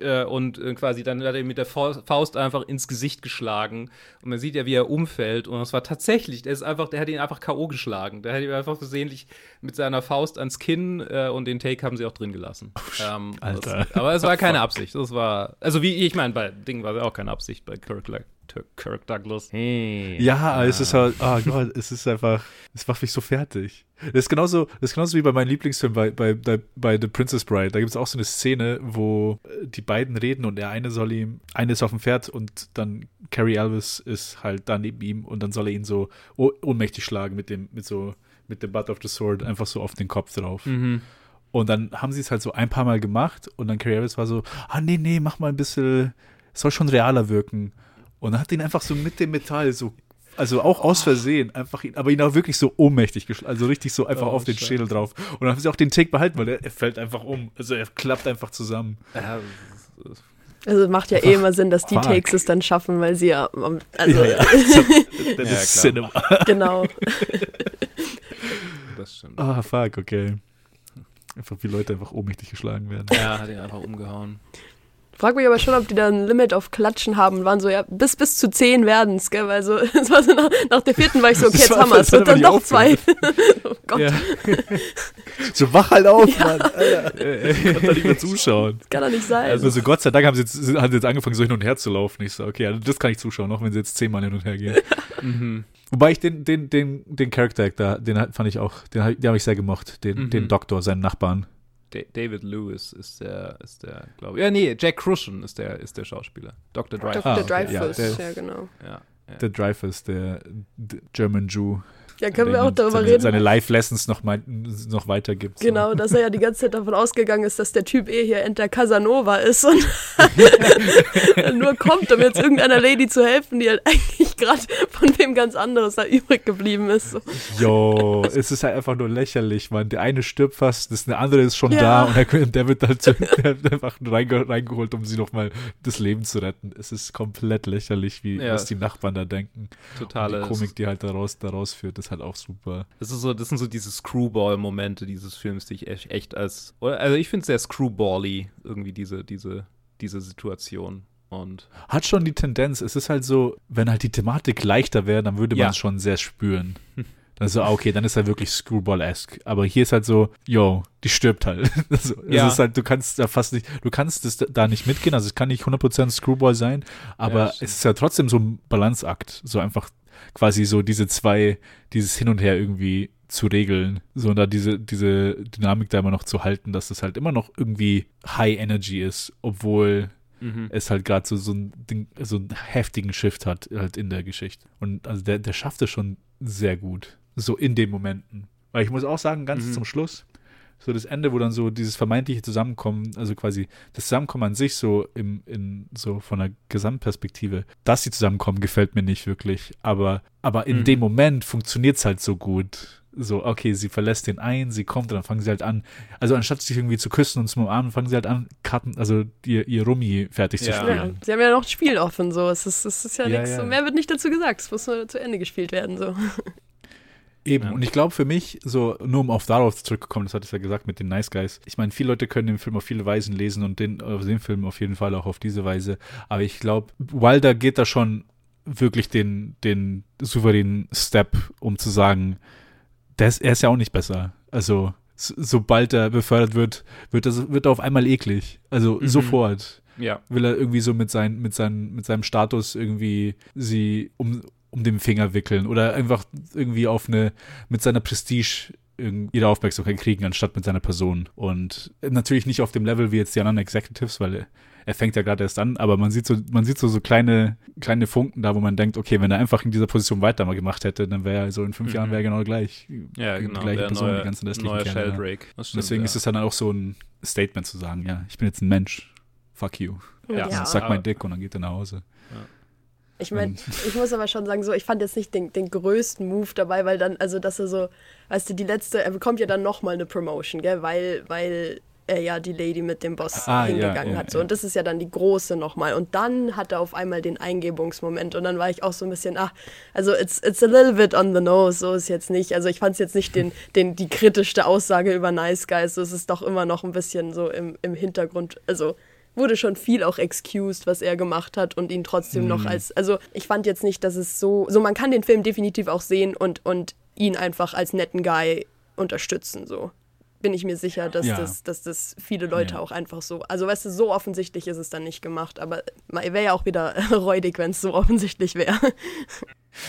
S1: äh, und äh, quasi dann hat er ihm mit der Faust Faust einfach ins Gesicht geschlagen und man sieht ja, wie er umfällt und es war tatsächlich, der ist einfach, der hat ihn einfach K.O. geschlagen. Der hat ihm einfach versehentlich mit seiner Faust ans Kinn äh, und den Take haben sie auch drin gelassen. Ähm,
S3: Alter.
S1: Das, aber es war keine Absicht. Das war, also wie ich meine, bei Ding war es auch keine Absicht bei Kirk, Kirk Douglas. Hey.
S3: Ja, es ist halt, oh Gott, es ist einfach, es macht mich so fertig. Das ist genauso, das ist genauso wie bei meinem Lieblingsfilm bei, bei, bei, bei The Princess Bride. Da gibt es auch so eine Szene, wo äh, die beiden reden und der eine soll ihm, eine ist auf dem Pferd und dann Carrie Elvis ist halt da neben ihm und dann soll er ihn so oh- ohnmächtig schlagen mit dem, mit so, mit dem Butt of the Sword einfach so auf den Kopf drauf.
S1: Mhm.
S3: Und dann haben sie es halt so ein paar Mal gemacht und dann Carrie Elvis war so, ah nee, nee, mach mal ein bisschen, es soll schon realer wirken. Und dann hat ihn einfach so mit dem Metall so, also auch aus Versehen, einfach ihn, aber ihn auch wirklich so ohnmächtig geschlagen, also richtig so einfach
S1: Oh,
S3: auf den
S1: Scheiße.
S3: Schädel drauf. Und dann haben sie auch den Take behalten, weil er, er fällt einfach um. Also er klappt einfach zusammen.
S2: Also macht ja eh immer Sinn, dass die
S3: Fuck.
S2: Takes es dann schaffen, weil sie ja, ähm, also
S3: Ja, ja. Das ist. Cinema.
S2: genau.
S1: das stimmt.
S3: Ah, fuck, okay. Einfach wie Leute einfach ohnmächtig geschlagen werden.
S1: Ja, hat ihn einfach umgehauen.
S2: Frag mich aber schon, ob die da ein Limit auf Klatschen haben. Waren so, ja, bis, bis zu zehn werden es, gell? Weil so, es war so nach, nach der vierten war ich so, okay,
S3: Das
S2: jetzt haben wir es.
S3: das
S2: Und dann noch zwei. oh Gott,
S3: Ja. So, wach halt auf, Mann. Alter. Ich kann da nicht mehr zuschauen.
S2: kann doch nicht sein.
S3: Also, so Gott sei Dank haben sie jetzt, haben sie jetzt angefangen, so hin und her zu laufen. Ich so, okay, also das kann ich zuschauen, auch wenn sie jetzt zehnmal hin und her gehen.
S1: Mhm.
S3: Wobei ich den, den, den, den Character Actor, den hat- fand ich auch, den, hab- den habe ich sehr gemocht, den,
S1: Mhm.
S3: den Doktor, seinen Nachbarn.
S1: Da- David Lewis ist der, ist der, glaube ich. Ja, nee, Jack Crucian ist der, ist der Schauspieler. Dr. Dreyfus.
S2: Dr.
S3: Ah, okay.
S2: Dreyfus,
S3: Ja,
S2: ja,
S3: der-
S2: genau.
S1: Ja, ja.
S3: Der Dreyfus, der, der German Jew.
S2: Ja, können wir auch darüber
S3: seine,
S2: reden.
S3: Seine Live-Lessons noch, mal, noch weitergibt. so.
S2: Genau, dass er ja die ganze Zeit davon ausgegangen ist, dass der Typ eh hier Enter Casanova ist und nur kommt, um jetzt irgendeiner Lady zu helfen, die halt eigentlich gerade von wem ganz anderes da übrig geblieben ist. So.
S3: Jo, es ist halt einfach nur lächerlich, man. Der eine stirbt fast, das eine andere ist schon
S2: Ja.
S3: da und der, der wird halt so, der wird einfach reinge, reingeholt, um sie nochmal das Leben zu retten. Es ist komplett lächerlich, wie
S1: Ja.
S3: was die Nachbarn da denken.
S1: Totale.
S3: Und die Komik, die halt daraus, daraus führt, ist halt auch super.
S1: Das, ist so, das sind so diese Screwball-Momente dieses Films, die ich echt, echt als. Also ich finde es sehr Screwbally, irgendwie diese, diese, diese Situation. Und
S3: Hat schon die Tendenz, es ist halt so, wenn halt die Thematik leichter wäre, dann würde man
S1: Ja.
S3: es schon sehr spüren. Dann so, ah, okay, dann ist er wirklich Screwball-esque. Aber hier ist halt so, yo, die stirbt halt. Also,
S1: Ja.
S3: Es ist halt, du kannst da fast nicht, du kannst das da nicht mitgehen, also es kann nicht 100% Screwball sein, aber
S1: stimmt.
S3: es ist ja trotzdem so ein Balanceakt, so einfach quasi so diese zwei, dieses Hin und Her irgendwie zu regeln, so und da diese, diese Dynamik da immer noch zu halten, dass es halt immer noch irgendwie High Energy ist, obwohl
S1: mhm.
S3: es halt gerade so, so, ein so einen heftigen Shift hat halt in der Geschichte. Und also der, der schafft es schon sehr gut. So in den Momenten. Weil ich muss auch sagen, ganz
S1: Mhm.
S3: zum Schluss, so das Ende, wo dann so dieses vermeintliche Zusammenkommen, also quasi das Zusammenkommen an sich so im, in so von der Gesamtperspektive, dass sie zusammenkommen, gefällt mir nicht wirklich. Aber, aber in
S1: Mhm.
S3: dem Moment funktioniert es halt so gut. So, okay, sie verlässt den ein, sie kommt und dann fangen sie halt an. Also anstatt sich irgendwie zu küssen und zu umarmen, fangen sie halt an, Karten, also ihr, ihr Rummi fertig zu
S1: Ja.
S3: spielen.
S2: Ja, sie haben ja noch ein Spiel offen, so. Es ist, es ist ja,
S3: Ja,
S2: nichts,
S3: ja.
S2: mehr wird nicht dazu gesagt. Es muss nur zu Ende gespielt werden, so.
S3: Eben,
S1: Ja.
S3: und ich glaube für mich, so nur um auf darauf zurückzukommen, das hatte ich ja gesagt mit den Nice Guys. Ich meine, viele Leute können den Film auf viele Weisen lesen und den, äh, den Film auf jeden Fall auch auf diese Weise. Aber ich glaube, Wilder geht da schon wirklich den, den souveränen Step, um zu sagen, der ist, er ist ja auch nicht besser. Also, so, sobald er befördert wird, wird er, wird er auf einmal eklig. Also
S1: Mhm.
S3: sofort
S1: Ja.
S3: will er irgendwie so mit, sein, mit, seinen, mit seinem Status irgendwie sie um, um den Finger wickeln oder einfach irgendwie auf eine, mit seiner Prestige ihre Aufmerksamkeit kriegen, anstatt mit seiner Person. Und natürlich nicht auf dem Level wie jetzt die anderen Executives, weil er, fängt ja gerade erst an, aber man sieht so, man sieht so, so kleine, kleine Funken da, wo man denkt, okay, wenn er einfach in dieser Position weiter mal gemacht hätte, dann wäre er so in fünf
S1: Mhm.
S3: Jahren wäre er genau gleich.
S1: Ja,
S3: die
S1: genau.
S3: gleiche
S1: der
S3: Person,
S1: neue,
S3: die ganzen restlichen
S1: neue
S3: ja.
S1: Das stimmt,
S3: Deswegen
S1: ja.
S3: ist es dann auch so ein Statement zu sagen, ja, ich bin jetzt ein Mensch. Fuck you.
S1: Ja.
S2: Ja.
S3: Sag
S1: aber-
S3: mein Dick und dann geht er nach Hause.
S2: Ich meine, ich muss aber schon sagen, so, ich fand jetzt nicht den, den größten Move dabei, weil dann, also, dass er so, weißt du, die letzte, er bekommt ja dann nochmal eine Promotion, gell, weil, weil er ja die Lady mit dem Boss
S3: Ah, ja,
S2: hingegangen
S3: ja,
S2: hat. So.
S3: ja.
S2: Und das ist ja dann die große nochmal. Und dann hat er auf einmal den Eingebungsmoment. Und dann war ich auch so ein bisschen, ach, also it's, it's a little bit on the nose, so ist jetzt nicht. Also ich fand es jetzt nicht den, den, die kritischste Aussage über Nice Guys. So, es ist doch immer noch ein bisschen so im, im Hintergrund. Also wurde schon viel auch excused, was er gemacht hat und ihn trotzdem
S3: Mhm.
S2: noch als, also ich fand jetzt nicht, dass es so, so man kann den Film definitiv auch sehen und, und ihn einfach als netten Guy unterstützen, so. Bin ich mir sicher, dass,
S3: Ja.
S2: das, dass das viele Leute
S3: Ja.
S2: auch einfach so, also weißt du, so offensichtlich ist es dann nicht gemacht, aber wäre ja auch wieder räudig, wenn es so offensichtlich wäre.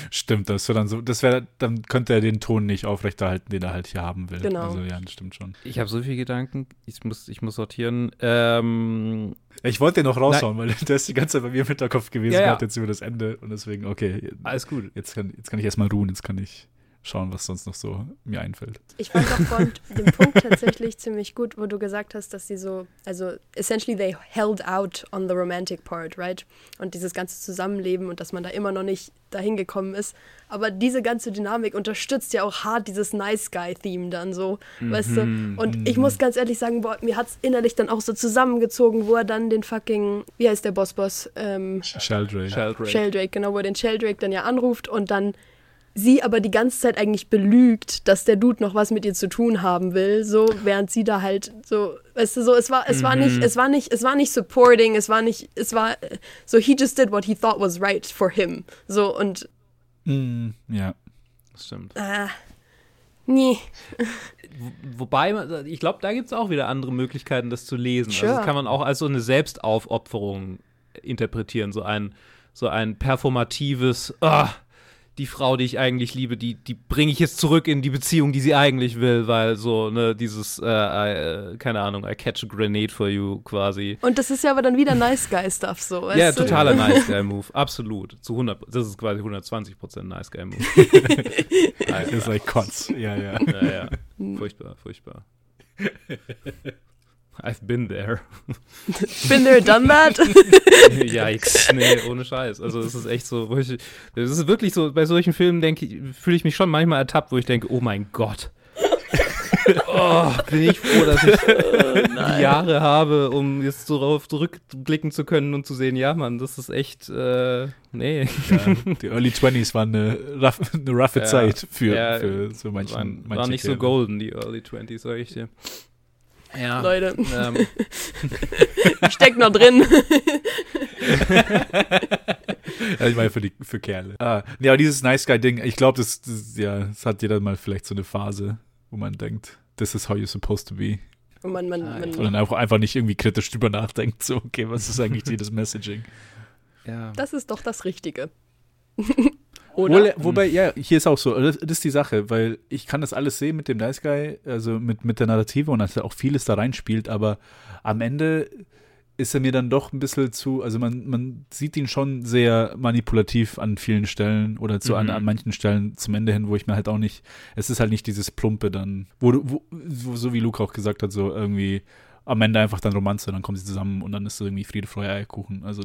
S3: Stimmt, das wäre dann so, das wäre, dann könnte er den Ton nicht aufrechterhalten, den er halt hier haben will.
S2: Genau.
S3: Also ja, das stimmt schon.
S1: Ich habe so viele Gedanken. Ich muss, ich muss sortieren. Ähm,
S3: Ich wollte den noch raushauen, weil der ist die ganze Zeit bei mir im Hinterkopf gewesen,
S1: Ja, ja.
S3: gerade jetzt über das Ende und deswegen, okay,
S1: alles gut.
S3: jetzt kann, jetzt kann ich erstmal ruhen, jetzt kann ich schauen, was sonst noch so mir einfällt.
S2: Ich fand auch von dem Punkt tatsächlich ziemlich gut, wo du gesagt hast, dass sie so, also essentially they held out on the romantic part, right? Und dieses ganze Zusammenleben und dass man da immer noch nicht dahin gekommen ist. Aber diese ganze Dynamik unterstützt ja auch hart dieses Nice Guy-Theme dann so, weißt du? Und ich muss ganz ehrlich sagen, boah, mir hat's innerlich dann auch so zusammengezogen, wo er dann den fucking, wie heißt der Boss-Boss? Ähm,
S3: Sheldrake.
S1: Sheldrake.
S2: Sheldrake, genau, wo er den Sheldrake dann ja anruft und dann sie aber die ganze Zeit eigentlich belügt, dass der Dude noch was mit ihr zu tun haben will, so während sie da halt so, weißt du, so es war es war nicht es war nicht es war nicht supporting, es war nicht es war so he just did what he thought was right for him. So und
S3: Mm, ja.
S1: Das stimmt.
S2: äh, nee,
S1: Wobei, ich glaube, da gibt es auch wieder andere Möglichkeiten, das zu lesen. Also
S2: Sure.
S1: das kann man auch als so eine Selbstaufopferung interpretieren. So ein, so ein performatives, ah, die Frau, die ich eigentlich liebe, die, die bringe ich jetzt zurück in die Beziehung, die sie eigentlich will, weil so, ne, dieses, äh, äh, keine Ahnung, I catch a grenade for you quasi.
S2: und das ist ja aber dann wieder Nice Guy Stuff so, weißt
S1: Ja,
S2: du?
S1: totaler Nice Guy Move, absolut. Zu 100, das ist quasi 120% Nice Guy Move.
S3: Das ist like Kotz. Ja, ja.
S1: Ja, ja. Furchtbar, furchtbar. I've been there.
S2: Been there, done that.
S1: Yikes. Nee, ohne Scheiß. Also es ist echt so, wo ich, das ist wirklich so, bei solchen Filmen denke ich, fühle ich mich schon manchmal ertappt, wo ich denke, oh mein Gott. oh, bin ich froh, dass ich die Jahre habe, um jetzt so darauf zurückblicken zu können und zu sehen, ja, Mann, das ist echt, äh, nee.
S3: ja. Die Early 20s waren eine, rough, eine roughe
S1: Ja.
S3: Zeit für,
S1: Ja,
S3: für so manchen.
S1: Waren,
S3: manche
S1: waren nicht so
S3: Kerle.
S1: golden, die Early 20s, sag ich dir. Ja.
S2: Leute,
S1: Ähm,
S2: ich steck noch drin.
S3: Ja, ich meine für die für Kerle. Ah, nee, aber dieses Nice Guy Ding, ich glaube, das, das ja, das hat jeder mal vielleicht so eine Phase, wo man denkt, this is how you're supposed to be.
S2: Und man, man,
S1: Ah,
S2: man,
S3: Und dann auch einfach nicht irgendwie kritisch drüber nachdenkt, so, okay, was ist eigentlich dieses Messaging?
S1: ja.
S2: das ist doch das Richtige. Oder?
S3: wobei, ja, hier ist auch so, das, das ist die Sache, weil ich kann das alles sehen mit dem Nice Guy, also mit, mit der Narrative und dass er auch vieles da reinspielt, aber am Ende ist er mir dann doch ein bisschen zu, also man, man sieht ihn schon sehr manipulativ an vielen Stellen oder zu an,
S1: Mhm.
S3: an manchen Stellen zum Ende hin, wo ich mir halt auch nicht, es ist halt nicht dieses Plumpe dann, wo, du- wo, so wie Luke auch gesagt hat, so irgendwie am Ende einfach dann Romanze, dann kommen sie zusammen und dann ist so irgendwie Friede, Freude, Eierkuchen. Also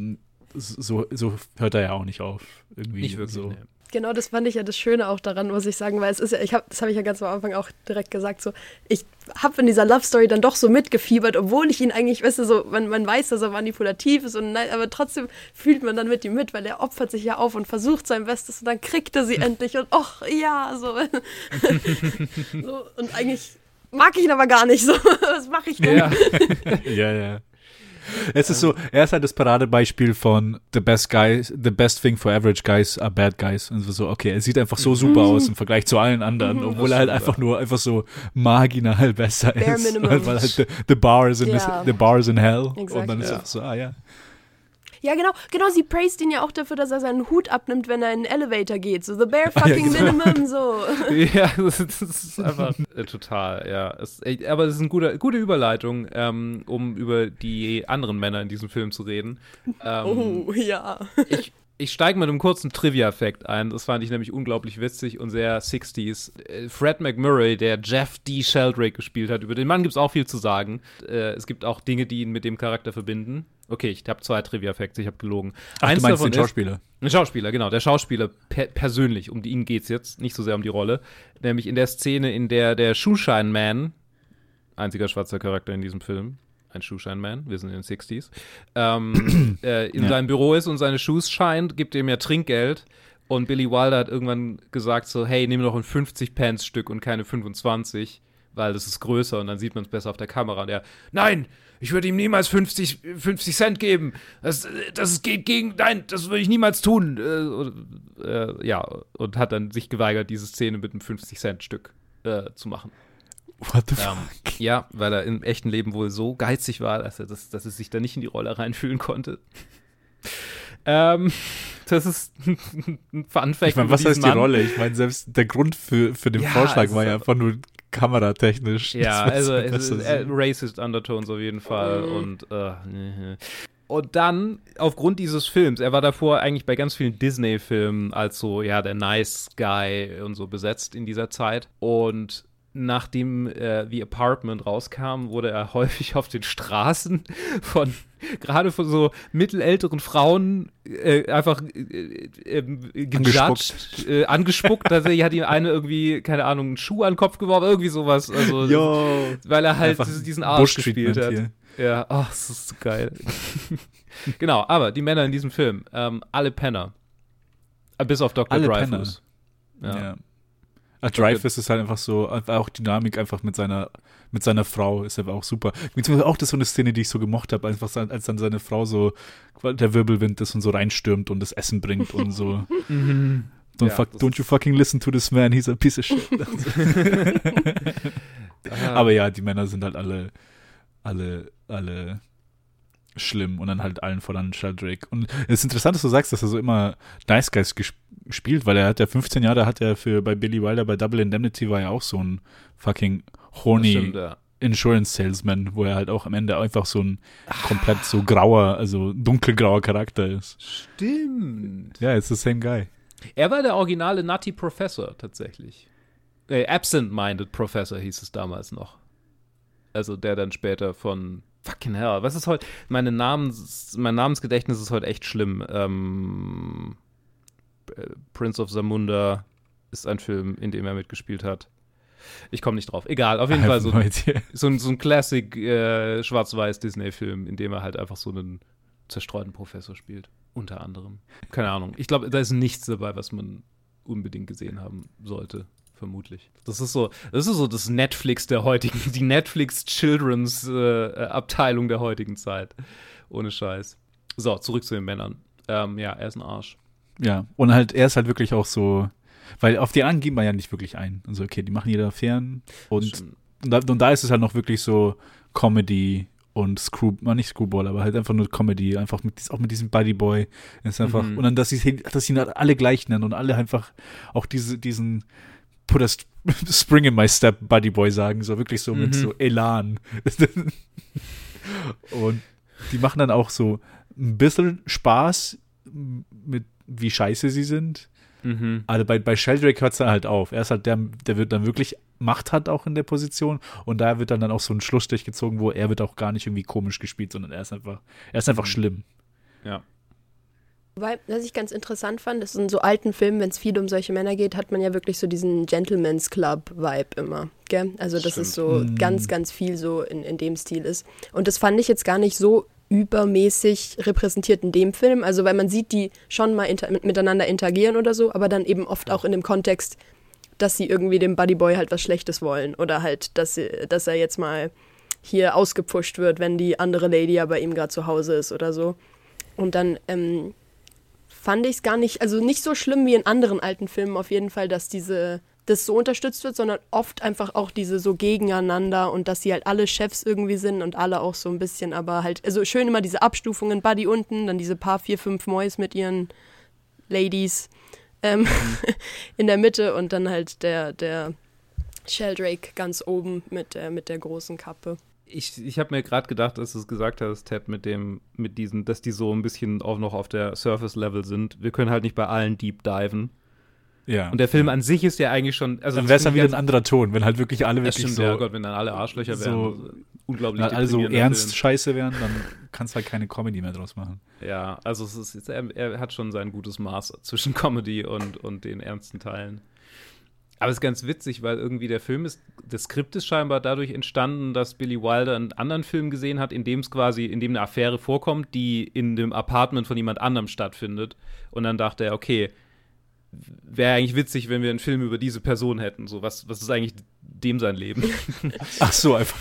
S3: so, so hört er ja auch nicht auf. Irgendwie
S1: Nicht wirklich.
S3: so.
S1: nee.
S2: Genau, das fand ich ja das Schöne auch daran, muss ich sagen, weil es ist ja, ich habe, das habe ich ja ganz am Anfang auch direkt gesagt, so, ich habe in dieser Love Story dann doch so mitgefiebert, obwohl ich ihn eigentlich, weißt du, so, man, man weiß, dass er manipulativ ist und nein, aber trotzdem fühlt man dann mit ihm mit, weil er opfert sich ja auf und versucht sein Bestes und dann kriegt er sie endlich und ach ja, so. so und eigentlich mag ich ihn aber gar nicht so. Was mache ich denn?
S1: Ja.
S3: Ja, ja. Es ist so, er ist halt das Paradebeispiel von the best guys, the best thing for average guys are bad guys. Und so, okay, er sieht einfach so super aus im Vergleich zu allen anderen, obwohl er halt einfach nur einfach so marginal besser
S2: Bare
S3: ist.
S2: minimum.
S3: Weil, halt the, the bar is in
S2: Ja.
S3: the bar is in hell. Und
S2: Exactly.
S3: dann ist
S1: Ja.
S3: so, ah ja.
S2: Ja, genau, genau, sie praised ihn ja auch dafür, dass er seinen Hut abnimmt, wenn er in den Elevator geht. So, the bare
S3: ja,
S2: fucking
S3: genau.
S2: minimum, so.
S1: Ja, das ist, das ist einfach äh, total, ja. Es, aber es ist eine gute, gute Überleitung, ähm, um über die anderen Männer in diesem Film zu reden. Ähm,
S2: Oh, ja.
S1: ich, ich steige mit einem kurzen Trivia-Fact ein. Das fand ich nämlich unglaublich witzig und sehr 60s. Äh, Fred McMurray, der Jeff D. Sheldrake gespielt hat, über den Mann gibt es auch viel zu sagen. Äh, es gibt auch Dinge, die ihn mit dem Charakter verbinden. Okay, ich habe zwei Trivia-Facts, ich habe gelogen.
S3: Ach, du meinst den
S1: ist-
S3: Schauspieler.
S1: ein Schauspieler, genau. Der Schauspieler per persönlich, um die- ihn geht's jetzt, nicht so sehr um die Rolle. Nämlich in der Szene, in der der Shoeshine Man, einziger schwarzer Charakter in diesem Film. Ein Schuhscheinman, wir sind in den 60s, ähm, äh, in
S3: Ja.
S1: seinem Büro ist und seine Shoes scheint, gibt ihm ja Trinkgeld. Und Billy Wilder hat irgendwann gesagt so, hey, nimm doch ein 50 Pence Stück und keine 25, weil das ist größer und dann sieht man es besser auf der Kamera. Und er, nein, ich würde ihm niemals 50, 50 Cent geben. Das, das geht gegen, nein, das würde ich niemals tun. Äh, und, äh, ja, und hat dann sich geweigert, diese Szene mit einem 50 Cent Stück äh, zu machen.
S3: What the
S1: Ähm, ja, weil er im echten Leben wohl so geizig war, dass er, das, dass er sich da nicht in die Rolle reinfühlen konnte. Ähm, das ist ein Fun Fact.
S3: Ich meine, was heißt die
S1: Mann.
S3: Rolle? Ich meine, selbst der Grund für, für den
S1: Ja,
S3: Vorschlag war ja einfach nur kameratechnisch.
S1: Ja, also es ist, äh. Racist Undertones auf jeden Fall
S2: Mhm.
S1: und äh, und dann aufgrund dieses Films, er war davor eigentlich bei ganz vielen Disney-Filmen als so ja der Nice Guy und so besetzt in dieser Zeit und Nachdem äh, The Apartment rauskam, wurde er häufig auf den Straßen von gerade von so mittelälteren Frauen äh, einfach äh, äh, gejudged, äh, angespuckt. Tatsächlich hat ihm eine irgendwie, keine Ahnung, einen Schuh an den Kopf geworfen, irgendwie sowas. Also,
S3: Yo.
S1: weil er halt
S3: Einfach
S1: diesen- Arsch gespielt hat.
S3: hier.
S1: Ja, ach, das ist so geil. genau, aber die Männer in diesem Film, ähm, alle Penner. Äh, Bis auf Dr.
S3: Alle
S1: Dreyfus.
S3: Ja.
S1: Ja.
S3: Ah, Dreyfus ist halt einfach so, auch Dynamik einfach mit seiner, mit seiner Frau ist aber auch super. Beziehungsweise auch das ist so eine Szene, die ich so gemocht habe, einfach so, als dann seine Frau so, der Wirbelwind ist und so reinstürmt und das Essen bringt und so.
S1: Mhm.
S3: Don't,
S1: Ja,
S3: fuck, don't you fucking listen to this man, he's a piece of shit. Aber ja, die Männer sind halt alle, alle, alle schlimm und dann halt allen voran Sheldrake. Und es ist interessant, dass du sagst, dass er so immer Nice Guys ges gespielt, weil er hat ja 15 Jahre, hat er für bei Billy Wilder bei Double Indemnity war ja auch so ein fucking horny
S1: stimmt, ja.
S3: Insurance Salesman, wo er halt auch am Ende einfach so ein komplett so grauer, also dunkelgrauer Charakter ist.
S1: Stimmt.
S3: Ja, it's the same guy.
S1: Er war der originale Nutty Professor tatsächlich. Äh, Absent-Minded Professor hieß es damals noch. Also der dann später von Fucking hell, was ist heute? Meine Namens, mein Namensgedächtnis ist heute echt schlimm. Ähm, äh, Prince of Zamunda ist ein Film, in dem er mitgespielt hat. Ich komme nicht drauf. Egal, auf jeden Fall so, so, ein- so ein Classic äh, Schwarz-Weiß-Disney-Film, in dem er halt einfach so einen zerstreuten Professor spielt. Unter anderem. Keine Ahnung. Ich glaube, da ist nichts dabei, was man unbedingt gesehen haben sollte. Vermutlich. Das ist so, das ist so das Netflix der heutigen, die Netflix Children's äh, Abteilung der heutigen Zeit. Ohne Scheiß. So, zurück zu den Männern. Ähm, ja, er ist ein Arsch.
S3: Ja, und halt, er ist halt wirklich auch so, weil auf die anderen gehen wir ja nicht wirklich ein. Also, okay, die machen jede Affären und, und, da, und da ist es halt noch wirklich so Comedy und Screw, na, nicht Screwball, aber halt einfach nur Comedy, einfach mit, auch mit diesem Buddy Boy. Ist einfach,
S1: Mhm.
S3: und dann, dass sie, dass sie ihn halt alle gleich nennen und alle einfach auch diese, diesen Put a Spring in my step Buddy Boy sagen, so wirklich so mit
S1: Mhm.
S3: so Elan. und die machen dann auch so ein bisschen Spaß mit wie scheiße sie sind.
S1: Mhm.
S3: Also bei, bei Sheldrake hört es dann halt auf. Er ist halt der, der wird dann wirklich Macht hat auch in der Position und da wird dann, dann auch so ein Schlussstrich gezogen, wo er wird auch gar nicht irgendwie komisch gespielt, sondern er ist einfach, er ist einfach
S1: Mhm.
S3: schlimm.
S1: Ja.
S2: Wobei, was ich ganz interessant fand, ist in so alten Filmen, wenn es viel um solche Männer geht, hat man ja wirklich so diesen Gentleman's Club-Vibe immer. Gell? Also, dass es so
S3: Mm.
S2: ganz, ganz viel so in, in dem Stil ist. Und das fand ich jetzt gar nicht so übermäßig repräsentiert in dem Film. Also, weil man sieht die schon mal inter mit, miteinander interagieren oder so, aber dann eben oft auch in dem Kontext, dass sie irgendwie dem Buddy Boy halt was Schlechtes wollen. Oder halt, dass, sie, dass er jetzt mal hier ausgepusht wird, wenn die andere Lady ja bei ihm gerade zu Hause ist oder so. Und dann ähm, fand ich es gar nicht, also nicht so schlimm wie in anderen alten Filmen auf jeden Fall, dass diese das so unterstützt wird, sondern oft einfach auch diese so gegeneinander und dass sie halt alle Chefs irgendwie sind und alle auch so ein bisschen, aber halt, also schön immer diese Abstufungen, Buddy unten, dann diese paar vier, fünf Mois mit ihren Ladies ähm, in der Mitte und dann halt der, der Sheldrake ganz oben mit der, mit der großen Kappe.
S1: Ich, ich habe mir gerade gedacht, als du es gesagt hast, Ted, mit dem, mit diesen, dass die so ein bisschen auch noch auf der Surface-Level sind. Wir können halt nicht bei allen deep diven.
S3: Ja.
S1: Und der Film an sich ist ja eigentlich schon. Also
S3: dann wäre es dann wieder ein anderer Ton, wenn halt wirklich alle wirklich
S1: stimmt,
S3: so,
S1: ja Gott, wenn dann alle Arschlöcher wären.
S3: so-
S1: unglaublich
S3: wenn alle so ernst
S1: Film.
S3: scheiße wären, dann kannst du halt keine Comedy mehr draus machen.
S1: Ja, also es ist, er, er hat schon sein gutes Maß zwischen Comedy und, und den ernsten Teilen. Aber es ist ganz witzig, weil irgendwie der Film ist, das Skript ist scheinbar dadurch entstanden, dass Billy Wilder einen anderen Film gesehen hat, in dem es quasi, in dem eine Affäre vorkommt, die in dem Apartment von jemand anderem stattfindet. Und dann dachte er, okay, wäre eigentlich witzig, wenn wir einen Film über diese Person hätten. So, was, was ist eigentlich dem sein Leben?
S3: Ach so, einfach.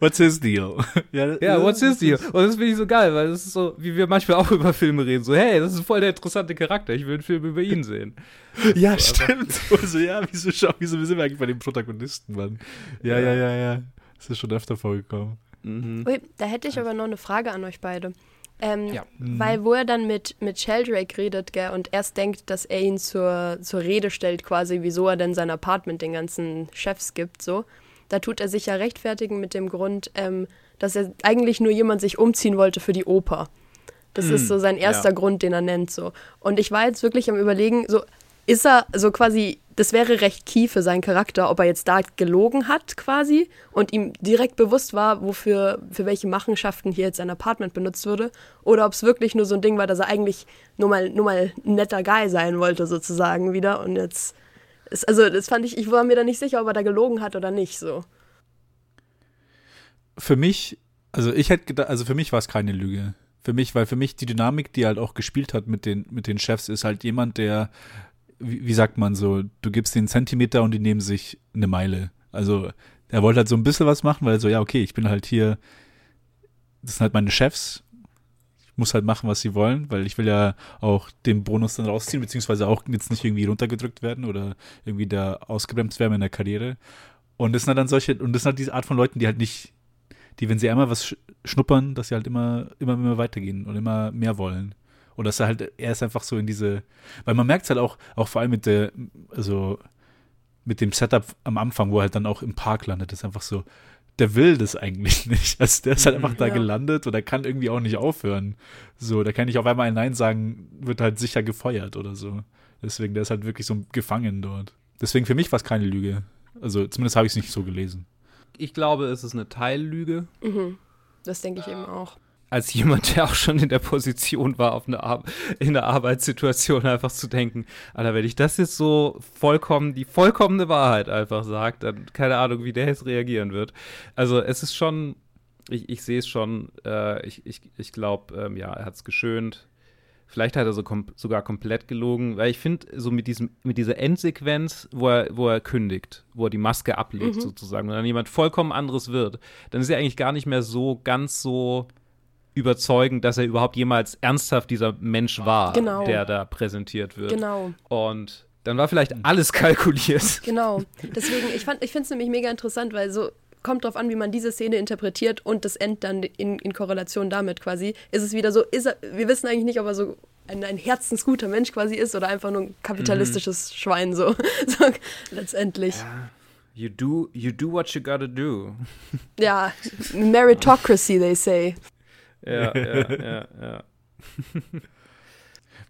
S3: What's his deal?
S1: ja, ja, what's his deal? Und das finde ich so geil, weil das ist so, wie wir manchmal auch über Filme reden. So, hey, das ist voll der interessante Charakter. Ich will einen Film über ihn sehen.
S3: ja, so, stimmt. Also, ja, wieso, wieso sind wir eigentlich bei den Protagonisten, Mann? Ja, ja, ja, ja. Das ist schon öfter vorgekommen.
S2: Mhm. Ui, da hätte ich aber noch eine Frage an euch beide. Ähm, ja. mhm. Weil wo er dann mit, mit Sheldrake redet, gell, und erst denkt, dass er ihn zur, zur Rede stellt, quasi, wieso er denn sein Apartment den ganzen Chefs gibt, so. Da tut er sich ja rechtfertigen mit dem Grund, ähm, dass er eigentlich nur jemand sich umziehen wollte für die Oper. Das mhm. ist so sein erster ja. Grund, den er nennt, so. Und ich war jetzt wirklich am Überlegen, so, ist er so quasi, das wäre recht key für seinen Charakter, ob er jetzt da gelogen hat quasi und ihm direkt bewusst war, wofür, für welche Machenschaften hier jetzt sein Apartment benutzt würde, oder ob es wirklich nur so ein Ding war, dass er eigentlich nur mal, nur mal netter Guy sein wollte sozusagen wieder und jetzt, ist, also das fand ich, ich war mir da nicht sicher, ob er da gelogen hat oder nicht so.
S3: Für mich, also ich hätte gedacht, also für mich war es keine Lüge für mich, weil für mich die Dynamik, die er halt auch gespielt hat mit den, mit den Chefs, ist halt jemand, der wie, wie sagt man so, du gibst den Zentimeter und die nehmen sich eine Meile. Also er wollte halt so ein bisschen was machen, weil so, ja, okay, ich bin halt hier, das sind halt meine Chefs, ich muss halt machen, was sie wollen, weil ich will ja auch den Bonus dann rausziehen, beziehungsweise auch jetzt nicht irgendwie runtergedrückt werden oder irgendwie da ausgebremst werden in der Karriere. Und das sind halt dann solche, und das sind halt diese Art von Leuten, die halt nicht, die, wenn sie einmal was schnuppern, dass sie halt immer, immer, immer weitergehen und immer mehr wollen. Und dass er halt, er ist einfach so in diese, weil man merkt es halt auch, auch vor allem mit der, also mit dem Setup am Anfang, wo er halt dann auch im Park landet, ist einfach so, der will das eigentlich nicht. Also der ist halt einfach da ja. gelandet und er kann irgendwie auch nicht aufhören. So, da kann ich auf einmal ein Nein sagen, wird halt sicher gefeuert oder so. Deswegen, der ist halt wirklich so gefangen dort. Deswegen für mich war es keine Lüge. Also zumindest habe ich es nicht so gelesen.
S1: Ich glaube, es ist eine Teillüge.
S2: Mhm. Das denke ich eben auch
S1: als jemand, der auch schon in der Position war, auf eine Ar in einer Arbeitssituation einfach zu denken, Alter, wenn ich das jetzt so vollkommen, die vollkommene Wahrheit einfach sagt, dann keine Ahnung, wie der jetzt reagieren wird. Also es ist schon, ich, ich sehe es schon, äh, ich, ich, ich glaube, ähm, ja, er hat es geschönt. Vielleicht hat er so kom sogar komplett gelogen, weil ich finde, so mit, diesem, mit dieser Endsequenz, wo er, wo er kündigt, wo er die Maske ablegt mhm. sozusagen und dann jemand vollkommen anderes wird, dann ist er eigentlich gar nicht mehr so ganz so überzeugen, dass er überhaupt jemals ernsthaft dieser Mensch war, genau. der da präsentiert wird.
S2: Genau.
S1: Und dann war vielleicht alles kalkuliert.
S2: Genau. Deswegen, ich, ich finde es nämlich mega interessant, weil so kommt drauf an, wie man diese Szene interpretiert und das End dann in, in Korrelation damit quasi. Ist es wieder so, ist er, wir wissen eigentlich nicht, ob er so ein, ein herzensguter Mensch quasi ist oder einfach nur ein kapitalistisches mhm. Schwein so, so letztendlich.
S1: Ja. You do, you do what you gotta do.
S2: Ja, Meritocracy, they say.
S1: Ja, ja, ja, ja.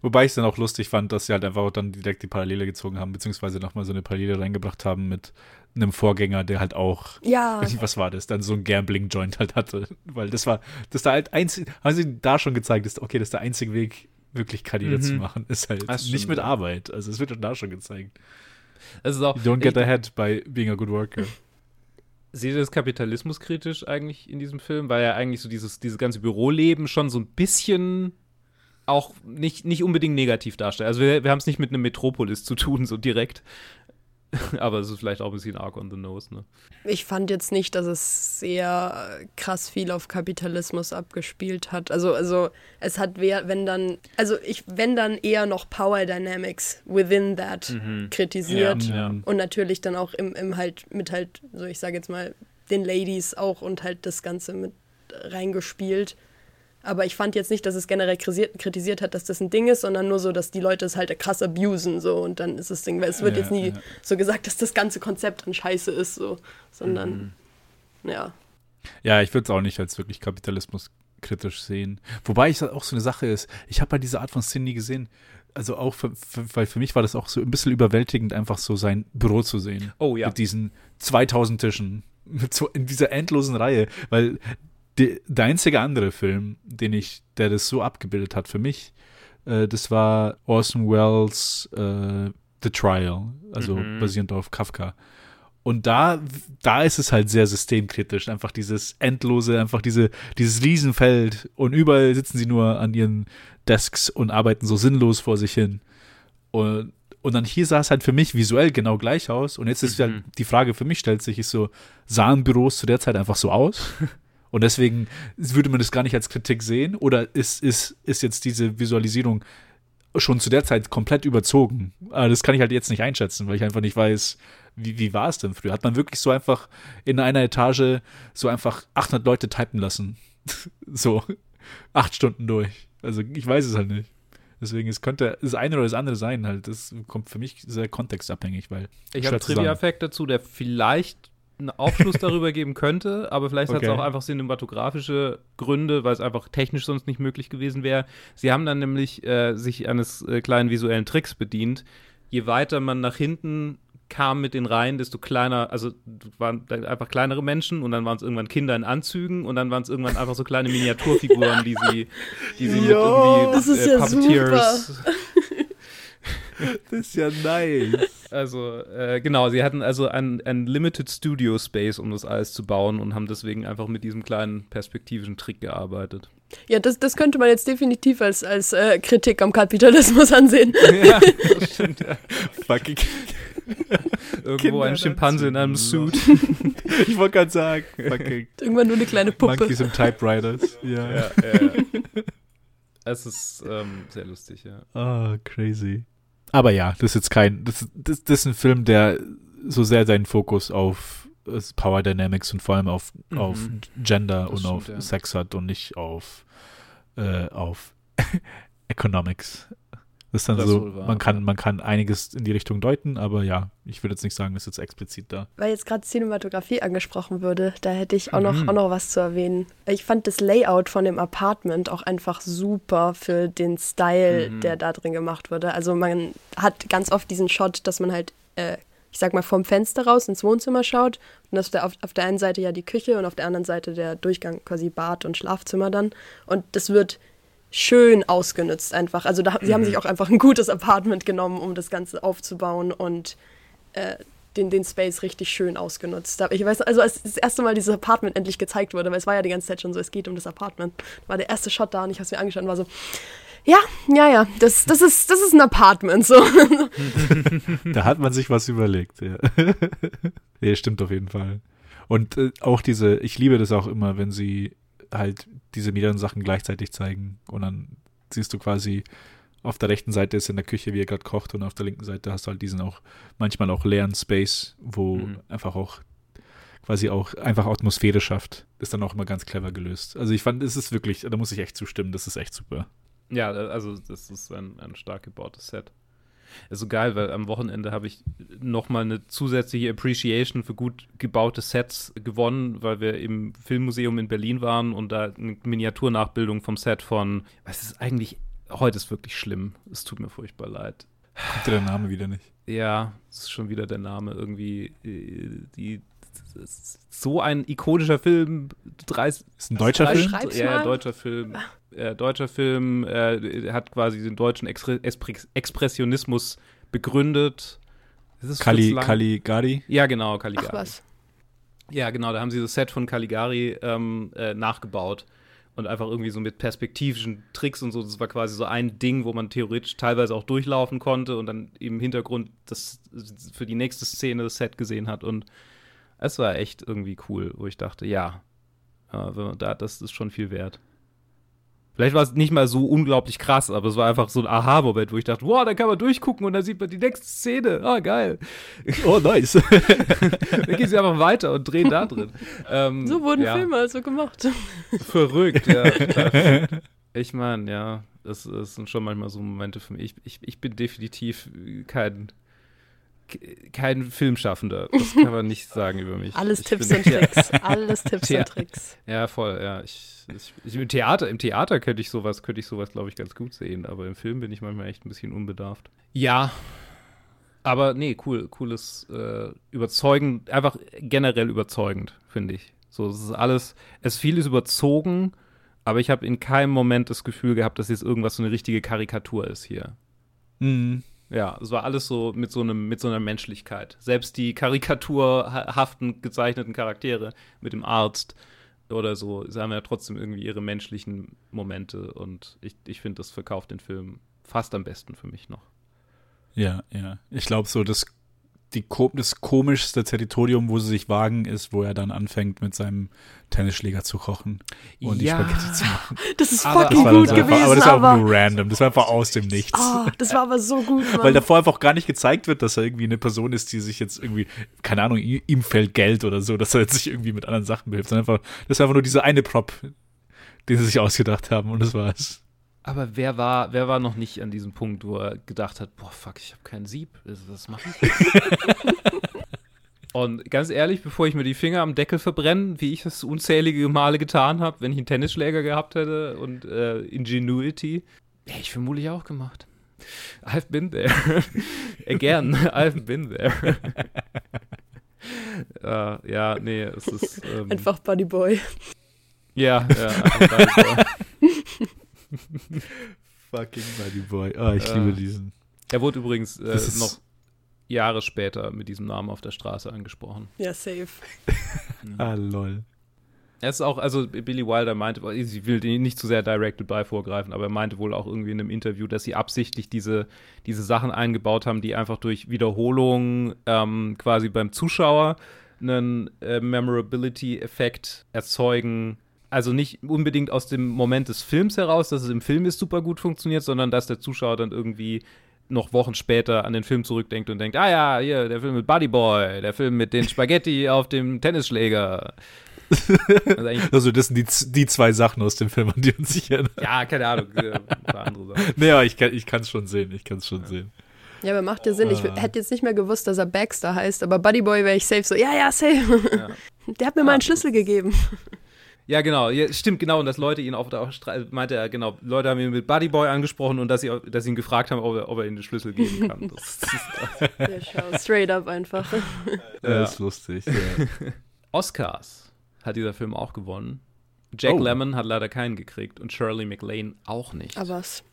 S3: Wobei ich es dann auch lustig fand, dass sie halt einfach dann direkt die Parallele gezogen haben, beziehungsweise nochmal so eine Parallele reingebracht haben mit einem Vorgänger, der halt auch,
S2: ja.
S3: was war das, dann so ein Gambling-Joint halt hatte. Weil das war, das da halt einzig, haben sie da schon gezeigt, dass, okay, das ist der einzige Weg, wirklich Karriere mhm. zu machen, ist halt das nicht mit Arbeit. Also es wird da schon gezeigt.
S1: Das ist auch,
S3: you don't get ahead by being a good worker.
S1: Seht ihr das kapitalismuskritisch eigentlich in diesem Film? Weil ja eigentlich so dieses, dieses ganze Büroleben schon so ein bisschen auch nicht, nicht unbedingt negativ darstellt. Also wir, wir haben es nicht mit einem Metropolis zu tun, so direkt. Aber es ist vielleicht auch ein bisschen arg on the nose, ne?
S2: Ich fand jetzt nicht, dass es sehr krass viel auf Kapitalismus abgespielt hat. Also, also es hat wer, wenn dann, also ich, wenn dann eher noch Power Dynamics within that mhm. kritisiert. Ja, ja. Und natürlich dann auch im, im halt, mit halt, so ich sage jetzt mal, den Ladies auch und halt das Ganze mit reingespielt. Aber ich fand jetzt nicht, dass es generell kritisiert hat, dass das ein Ding ist, sondern nur so, dass die Leute es halt krass abusen, so und dann ist das Ding, weil es wird ja, jetzt nie ja. so gesagt, dass das ganze Konzept an Scheiße ist, so, sondern mhm. ja.
S3: Ja, ich würde es auch nicht als wirklich Kapitalismus kritisch sehen. Wobei es auch so eine Sache ist, ich habe bei dieser Art von Szene nie gesehen. Also auch, für, für, weil für mich war das auch so ein bisschen überwältigend, einfach so sein Büro zu sehen.
S1: Oh ja.
S3: Mit diesen 2000 Tischen. Mit so in dieser endlosen Reihe. Weil die, der einzige andere Film, den ich, der das so abgebildet hat für mich, äh, das war Orson Welles äh, The Trial, also mhm. basierend auf Kafka. Und da, da ist es halt sehr systemkritisch. Einfach dieses endlose, einfach diese, dieses Riesenfeld. Und überall sitzen sie nur an ihren Desks und arbeiten so sinnlos vor sich hin. Und, und dann hier sah es halt für mich visuell genau gleich aus. Und jetzt ist mhm. ja die Frage für mich stellt sich, ist so, sahen Büros zu der Zeit einfach so aus? Und deswegen würde man das gar nicht als Kritik sehen? Oder ist, ist, ist jetzt diese Visualisierung schon zu der Zeit komplett überzogen? Aber das kann ich halt jetzt nicht einschätzen, weil ich einfach nicht weiß, wie, wie war es denn früher? Hat man wirklich so einfach in einer Etage so einfach 800 Leute typen lassen? so acht Stunden durch. Also ich weiß es halt nicht. Deswegen, es könnte das eine oder das andere sein halt. Das kommt für mich sehr kontextabhängig, weil.
S1: Ich habe einen Trivia-Effekt dazu, der vielleicht einen Aufschluss darüber geben könnte, aber vielleicht okay. hat es auch einfach cinematografische Gründe, weil es einfach technisch sonst nicht möglich gewesen wäre. Sie haben dann nämlich äh, sich eines äh, kleinen visuellen Tricks bedient. Je weiter man nach hinten kam mit den Reihen, desto kleiner, also waren einfach kleinere Menschen und dann waren es irgendwann Kinder in Anzügen und dann waren es irgendwann einfach so kleine Miniaturfiguren, die sie, die sie mit irgendwie
S2: das ist äh, ja Puppeteers. Super.
S3: das ist ja nice.
S1: Also, äh, genau, sie hatten also ein, ein Limited Studio Space, um das alles zu bauen und haben deswegen einfach mit diesem kleinen perspektivischen Trick gearbeitet.
S2: Ja, das, das könnte man jetzt definitiv als, als äh, Kritik am Kapitalismus ansehen. Ja, das stimmt,
S1: ja. Fucking. Irgendwo ein Schimpanse in einem Suit.
S3: ich wollte gerade sagen. Fucking.
S2: Irgendwann nur eine kleine Puppe.
S3: Monkeys und Typewriters. Ja. ja,
S1: ja. Es ist ähm, sehr lustig, ja.
S3: Oh, crazy. Aber ja, das ist jetzt kein, das, das, das ist ein Film, der so sehr seinen Fokus auf Power Dynamics und vor allem auf, mhm. auf Gender das und stimmt, auf ja. Sex hat und nicht auf, äh, auf Economics. Das ist dann das so, man kann, man kann einiges in die Richtung deuten, aber ja, ich würde jetzt nicht sagen, ist jetzt explizit da.
S2: Weil jetzt gerade Cinematografie angesprochen würde, da hätte ich auch, mhm. noch, auch noch was zu erwähnen. Ich fand das Layout von dem Apartment auch einfach super für den Style, mhm. der da drin gemacht wurde. Also man hat ganz oft diesen Shot, dass man halt, äh, ich sag mal, vom Fenster raus ins Wohnzimmer schaut und das ist auf, auf der einen Seite ja die Küche und auf der anderen Seite der Durchgang quasi Bad und Schlafzimmer dann. Und das wird schön ausgenutzt einfach. Also da, sie haben sich mhm. auch einfach ein gutes Apartment genommen, um das Ganze aufzubauen und äh, den, den Space richtig schön ausgenutzt. Ich weiß, also als das erste Mal dieses Apartment endlich gezeigt wurde, weil es war ja die ganze Zeit schon so, es geht um das Apartment, war der erste Shot da und ich habe es mir angeschaut und war so, ja, ja, ja, das, das, ist, das ist ein Apartment. So.
S3: da hat man sich was überlegt, ja. ja, stimmt auf jeden Fall. Und äh, auch diese, ich liebe das auch immer, wenn sie halt diese mehreren Sachen gleichzeitig zeigen. Und dann siehst du quasi, auf der rechten Seite ist in der Küche, wie er gerade kocht, und auf der linken Seite hast du halt diesen auch manchmal auch leeren Space, wo mhm. einfach auch quasi auch einfach Atmosphäre schafft. Ist dann auch immer ganz clever gelöst. Also ich fand, es ist wirklich, da muss ich echt zustimmen, das ist echt super.
S1: Ja, also das ist ein, ein stark gebautes Set. Ist so geil, weil am Wochenende habe ich nochmal eine zusätzliche Appreciation für gut gebaute Sets gewonnen, weil wir im Filmmuseum in Berlin waren und da eine Miniaturnachbildung vom Set von, was ist eigentlich, heute ist wirklich schlimm. Es tut mir furchtbar leid.
S3: Kommt der Name wieder nicht?
S1: Ja, es ist schon wieder der Name irgendwie. Äh, die, so ein ikonischer Film. 30,
S3: ist ein deutscher Film?
S1: Ja, deutscher Film äh, deutscher Film, äh, hat quasi den deutschen Expre Expressionismus begründet.
S3: Kali, Caligari?
S1: Ja, genau, Caligari.
S2: Ach was.
S1: Ja, genau, da haben sie das Set von Caligari ähm, äh, nachgebaut und einfach irgendwie so mit perspektivischen Tricks und so. Das war quasi so ein Ding, wo man theoretisch teilweise auch durchlaufen konnte und dann im Hintergrund das für die nächste Szene das Set gesehen hat. Und es war echt irgendwie cool, wo ich dachte, ja, äh, da, das ist schon viel wert. Vielleicht war es nicht mal so unglaublich krass, aber es war einfach so ein Aha-Moment, wo ich dachte, wow, da kann man durchgucken und dann sieht man die nächste Szene. Ah, oh, geil.
S3: Oh, nice.
S1: dann gehen sie einfach weiter und drehen da drin.
S2: Ähm, so wurden ja. Filme also gemacht.
S1: Verrückt, ja. Ich meine, ja, das, das, sind schon manchmal so Momente für mich. Ich, ich, ich bin definitiv kein kein Filmschaffender. Das kann man nicht sagen über mich.
S2: Alles ich Tipps und Tricks. Alles Tipps und Tricks.
S1: Ja, voll, ja. Ich, ich, ich, im Theater, im Theater könnte ich sowas, könnte ich sowas, glaube ich, ganz gut sehen, aber im Film bin ich manchmal echt ein bisschen unbedarft. Ja. Aber nee, cool, cooles, äh, überzeugend, einfach generell überzeugend, finde ich. So, es ist alles, es ist vieles überzogen, aber ich habe in keinem Moment das Gefühl gehabt, dass jetzt irgendwas so eine richtige Karikatur ist hier.
S3: Mhm.
S1: Ja, es war alles so mit so einem, mit so einer Menschlichkeit. Selbst die karikaturhaften gezeichneten Charaktere mit dem Arzt oder so, sie haben ja trotzdem irgendwie ihre menschlichen Momente und ich, ich finde, das verkauft den Film fast am besten für mich noch.
S3: Ja, ja. Ich glaube so, das die, das komischste Territorium, wo sie sich wagen, ist, wo er dann anfängt, mit seinem Tennisschläger zu kochen und
S2: ja.
S3: die Spaghetti zu machen.
S2: Das ist aber fucking gut gewesen.
S3: Einfach, aber das war aber nur random. Das war einfach aus dem Nichts.
S2: Oh, das war aber so gut, Mann.
S3: Weil davor einfach gar nicht gezeigt wird, dass er irgendwie eine Person ist, die sich jetzt irgendwie, keine Ahnung, ihm fällt Geld oder so, dass er jetzt sich irgendwie mit anderen Sachen behilft. Sondern einfach, das ist einfach nur diese eine Prop, den sie sich ausgedacht haben und das war's.
S1: Aber wer war, wer war noch nicht an diesem Punkt, wo er gedacht hat, boah, fuck, ich habe kein Sieb, was mache ich? Und ganz ehrlich, bevor ich mir die Finger am Deckel verbrenne, wie ich das unzählige Male getan habe, wenn ich einen Tennisschläger gehabt hätte und äh, Ingenuity, hätte ich vermutlich auch gemacht. I've been there. Again, I've been there. uh, ja, nee, es ist.
S2: Ähm, einfach Buddy Boy.
S1: Ja, ja, einfach Buddy Boy.
S3: Fucking Buddy Boy. Oh, ich äh, liebe diesen.
S1: Er wurde übrigens äh, noch Jahre später mit diesem Namen auf der Straße angesprochen.
S2: Ja, safe.
S3: ah, lol.
S1: Er ist auch, also Billy Wilder meinte, ich will nicht zu sehr Directed By vorgreifen, aber er meinte wohl auch irgendwie in einem Interview, dass sie absichtlich diese, diese Sachen eingebaut haben, die einfach durch Wiederholung ähm, quasi beim Zuschauer einen äh, Memorability-Effekt erzeugen, also nicht unbedingt aus dem Moment des Films heraus, dass es im Film ist super gut funktioniert, sondern dass der Zuschauer dann irgendwie noch Wochen später an den Film zurückdenkt und denkt, ah ja, hier, der Film mit Buddy Boy, der Film mit den Spaghetti auf dem Tennisschläger.
S3: Also, also, das sind die, die zwei Sachen aus dem Film, an die uns sich erinnern.
S1: Ja, keine Ahnung, ein paar andere Sachen.
S3: Naja, ich kann es schon sehen, ich kann es schon ja. sehen.
S2: Ja, aber macht ja Sinn. Ich hätte jetzt nicht mehr gewusst, dass er Baxter heißt, aber Buddy Boy wäre ich safe so, ja, ja, safe. Ja. Der hat mir ah, mal einen Schlüssel gegeben.
S1: Ja, genau. Ja, stimmt, genau. Und dass Leute ihn auf der Straße, meinte er, genau, Leute haben ihn mit Buddy Boy angesprochen und dass sie, dass sie ihn gefragt haben, ob er, ob er ihnen den Schlüssel geben kann. Das,
S2: das ja, schau, straight up einfach.
S3: Ja, das ist lustig. Ja.
S1: Oscars hat dieser Film auch gewonnen. Jack oh. Lemmon hat leider keinen gekriegt und Shirley MacLaine auch nicht.
S2: Aber was?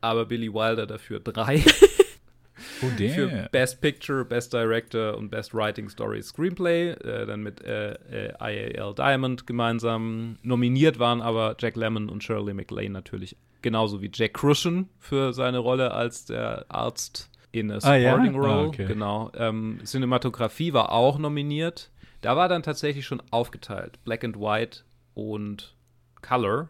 S1: Aber Billy Wilder dafür drei.
S3: Oh, damn.
S1: Für Best Picture, Best Director und Best Writing Story Screenplay, äh, dann mit äh, äh, IAL Diamond gemeinsam. Nominiert waren aber Jack Lemmon und Shirley MacLaine natürlich, genauso wie Jack Crucian für seine Rolle als der Arzt in a Supporting ah, ja? Role. Ah, okay. Genau. Ähm, Cinematografie war auch nominiert. Da war dann tatsächlich schon aufgeteilt. Black and White und Color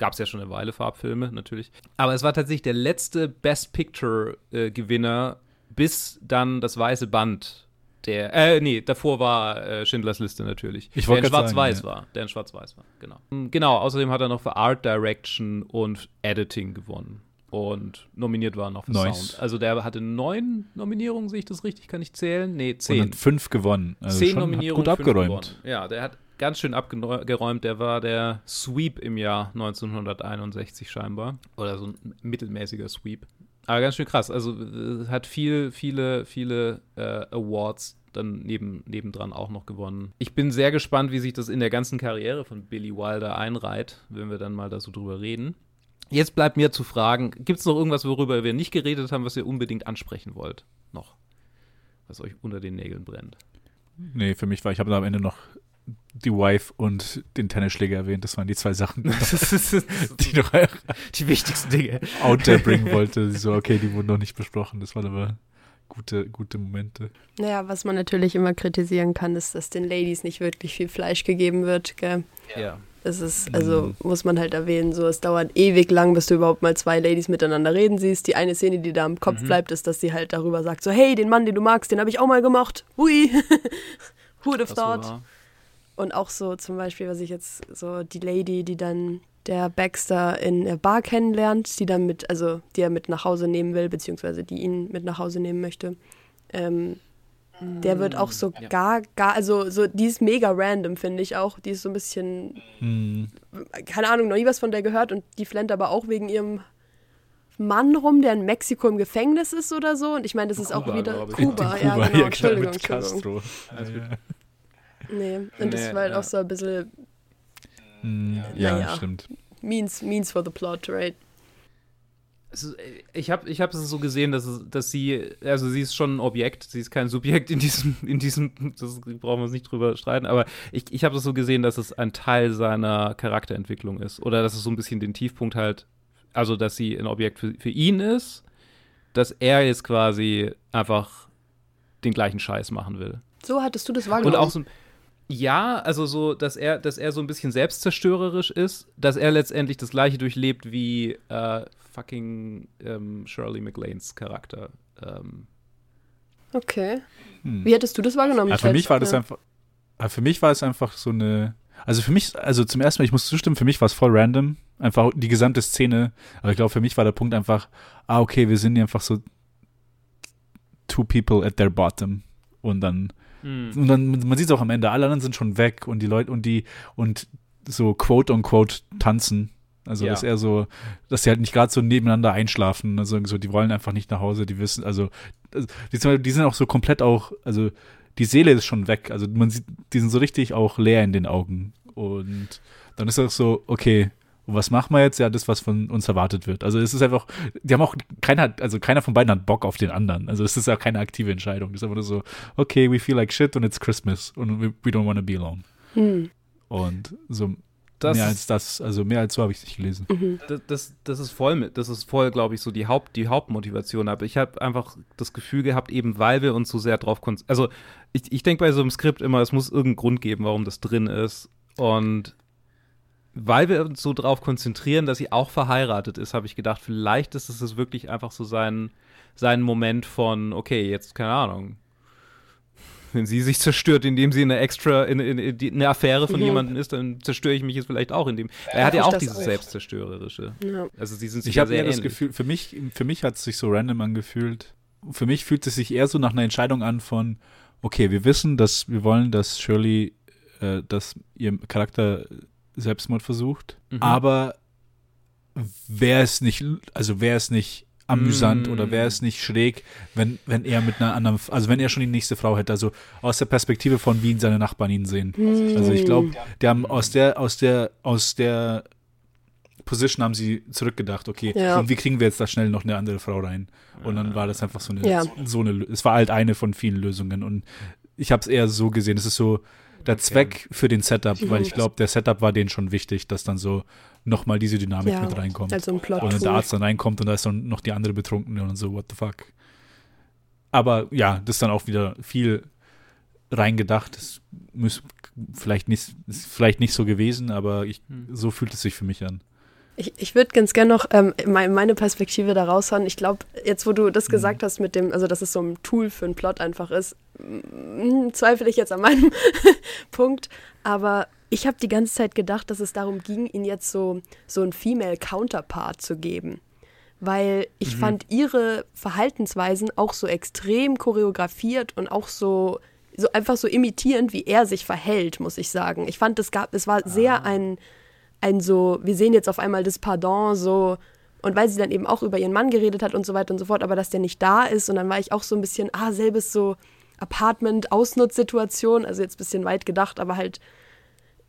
S1: gab es ja schon eine Weile Farbfilme, natürlich. Aber es war tatsächlich der letzte Best Picture-Gewinner, äh, bis dann das weiße Band. Der, äh, nee, davor war äh, Schindlers Liste natürlich.
S3: Ich
S1: der in Schwarz-Weiß ja. war. Der in Schwarz-Weiß war, genau. Genau, außerdem hat er noch für Art Direction und Editing gewonnen. Und nominiert war noch für nice. Sound. Also der hatte neun Nominierungen, sehe ich das richtig? Kann ich zählen? Nee, zehn. Und
S3: fünf gewonnen. Also
S1: zehn Nominierungen.
S3: Gut abgeräumt.
S1: Ja, der hat ganz schön abgeräumt. Der war der Sweep im Jahr 1961 scheinbar. Oder so ein mittelmäßiger Sweep. Aber ganz schön krass. Also äh, hat viel, viele, viele äh, Awards dann neben, nebendran auch noch gewonnen. Ich bin sehr gespannt, wie sich das in der ganzen Karriere von Billy Wilder einreiht, wenn wir dann mal da so drüber reden. Jetzt bleibt mir zu fragen, gibt es noch irgendwas, worüber wir nicht geredet haben, was ihr unbedingt ansprechen wollt? Noch. Was euch unter den Nägeln brennt.
S3: Nee, für mich war, ich habe da am Ende noch die Wife und den Tennisschläger erwähnt. Das waren die zwei Sachen, die noch
S1: die wichtigsten Dinge
S3: out there bringen wollte. So, okay, die wurden noch nicht besprochen. Das waren aber gute, gute Momente.
S2: Naja, was man natürlich immer kritisieren kann, ist, dass den Ladies nicht wirklich viel Fleisch gegeben wird. Gell?
S1: Ja.
S2: Das ist, also mhm. muss man halt erwähnen, so es dauert ewig lang, bis du überhaupt mal zwei Ladies miteinander reden siehst. Die eine Szene, die da im Kopf mhm. bleibt, ist, dass sie halt darüber sagt, so hey, den Mann, den du magst, den habe ich auch mal gemacht. Hui. Who would have thought? Und auch so zum Beispiel, was ich jetzt so die Lady, die dann der Baxter in der Bar kennenlernt, die dann mit, also die er mit nach Hause nehmen will, beziehungsweise die ihn mit nach Hause nehmen möchte. Ähm, der wird auch so ja. gar, gar, also so, die ist mega random, finde ich auch. Die ist so ein bisschen, mm. keine Ahnung, noch nie was von der gehört und die flennt aber auch wegen ihrem Mann rum, der in Mexiko im Gefängnis ist oder so. Und ich meine, das ist Kuba, auch wieder Kuba, ja, genau, ja, Entschuldigung, Entschuldigung. Ja. Nee, und nee, das war halt ja. auch so ein bisschen.
S3: Mm, ja, naja, stimmt.
S2: Means, means for the plot, right?
S1: Ich habe ich hab es so gesehen, dass, dass sie, also sie ist schon ein Objekt, sie ist kein Subjekt in diesem, in diesem, das brauchen wir uns nicht drüber streiten, aber ich, ich habe es so gesehen, dass es ein Teil seiner Charakterentwicklung ist. Oder dass es so ein bisschen den Tiefpunkt halt, also dass sie ein Objekt für, für ihn ist, dass er jetzt quasi einfach den gleichen Scheiß machen will.
S2: So hattest du das wahrgenommen.
S1: Und auch so, ja, also so, dass er, dass er so ein bisschen selbstzerstörerisch ist, dass er letztendlich das gleiche durchlebt wie äh, fucking ähm, Shirley MacLaines Charakter. Ähm.
S2: Okay. Hm. Wie hättest du das wahrgenommen?
S3: Ja, für mich war das einfach, für mich war es einfach so eine, also für mich, also zum ersten Mal, ich muss zustimmen, für mich war es voll random, einfach die gesamte Szene, aber ich glaube, für mich war der Punkt einfach, ah, okay, wir sind einfach so two people at their bottom und dann Mhm. Und dann, man sieht es auch am Ende, alle anderen sind schon weg und die Leute und die und so quote unquote tanzen. Also, ja. dass er so, dass sie halt nicht gerade so nebeneinander einschlafen. Also, so, die wollen einfach nicht nach Hause, die wissen, also, die, die sind auch so komplett auch, also, die Seele ist schon weg. Also, man sieht, die sind so richtig auch leer in den Augen. Und dann ist das so, okay, und was machen wir jetzt? Ja, das, was von uns erwartet wird. Also es ist einfach, die haben auch, keiner, also keiner von beiden hat Bock auf den anderen. Also es ist auch keine aktive Entscheidung. Es ist einfach nur so, okay, we feel like shit und it's Christmas und we, we don't want to be alone. Hm. Und so das mehr als das, also mehr als so habe ich es nicht gelesen.
S1: Mhm. Das, das, das, ist voll, das ist voll, glaube ich, so die Haupt, die Hauptmotivation. Aber ich habe einfach das Gefühl gehabt, eben weil wir uns so sehr drauf konzentrieren. Also ich, ich denke bei so einem Skript immer, es muss irgendeinen Grund geben, warum das drin ist. Und weil wir uns so darauf konzentrieren, dass sie auch verheiratet ist, habe ich gedacht, vielleicht ist es wirklich einfach so sein, sein Moment von, okay, jetzt, keine Ahnung, wenn sie sich zerstört, indem sie eine extra, in, in, in, eine Affäre von mhm. jemandem ist, dann zerstöre ich mich jetzt vielleicht auch in dem. Er hat ja auch dieses auch. Selbstzerstörerische. Ja. Also sie sind
S3: sich Ich habe eher das Gefühl, für mich, für mich hat es sich so random angefühlt. Für mich fühlt es sich eher so nach einer Entscheidung an von, okay, wir wissen, dass wir wollen, dass Shirley, äh, dass ihr Charakter Selbstmord versucht. Mhm. Aber wäre es nicht, also wäre es nicht amüsant mm. oder wäre es nicht schräg, wenn, wenn er mit einer anderen, also wenn er schon die nächste Frau hätte, also aus der Perspektive von wie ihn seine Nachbarn ihn sehen. Mm. Also ich glaube, die haben aus der, aus der, aus der Position haben sie zurückgedacht, okay, ja. wie kriegen wir jetzt da schnell noch eine andere Frau rein? Und dann war das einfach so eine, ja. so eine, es war halt eine von vielen Lösungen und ich habe es eher so gesehen, es ist so, der Zweck für den Setup, weil ich glaube, der Setup war denen schon wichtig, dass dann so nochmal diese Dynamik ja, mit reinkommt. Also ein Plot und der Arzt dann reinkommt und da ist dann noch die andere Betrunkene und so, what the fuck. Aber ja, das ist dann auch wieder viel reingedacht. Das muss vielleicht nicht, ist vielleicht nicht so gewesen, aber ich, hm. so fühlt es sich für mich an.
S2: Ich, ich würde ganz gerne noch ähm, meine Perspektive da raushauen. Ich glaube, jetzt, wo du das mhm. gesagt hast, mit dem, also dass es so ein Tool für einen Plot einfach ist, zweifle ich jetzt an meinem Punkt. Aber ich habe die ganze Zeit gedacht, dass es darum ging, ihnen jetzt so, so ein Female Counterpart zu geben. Weil ich mhm. fand ihre Verhaltensweisen auch so extrem choreografiert und auch so, so einfach so imitierend, wie er sich verhält, muss ich sagen. Ich fand, es gab, es war sehr ah. ein ein so, wir sehen jetzt auf einmal das Pardon so, und weil sie dann eben auch über ihren Mann geredet hat und so weiter und so fort, aber dass der nicht da ist und dann war ich auch so ein bisschen, ah, selbes so Apartment-Ausnutzsituation, also jetzt ein bisschen weit gedacht, aber halt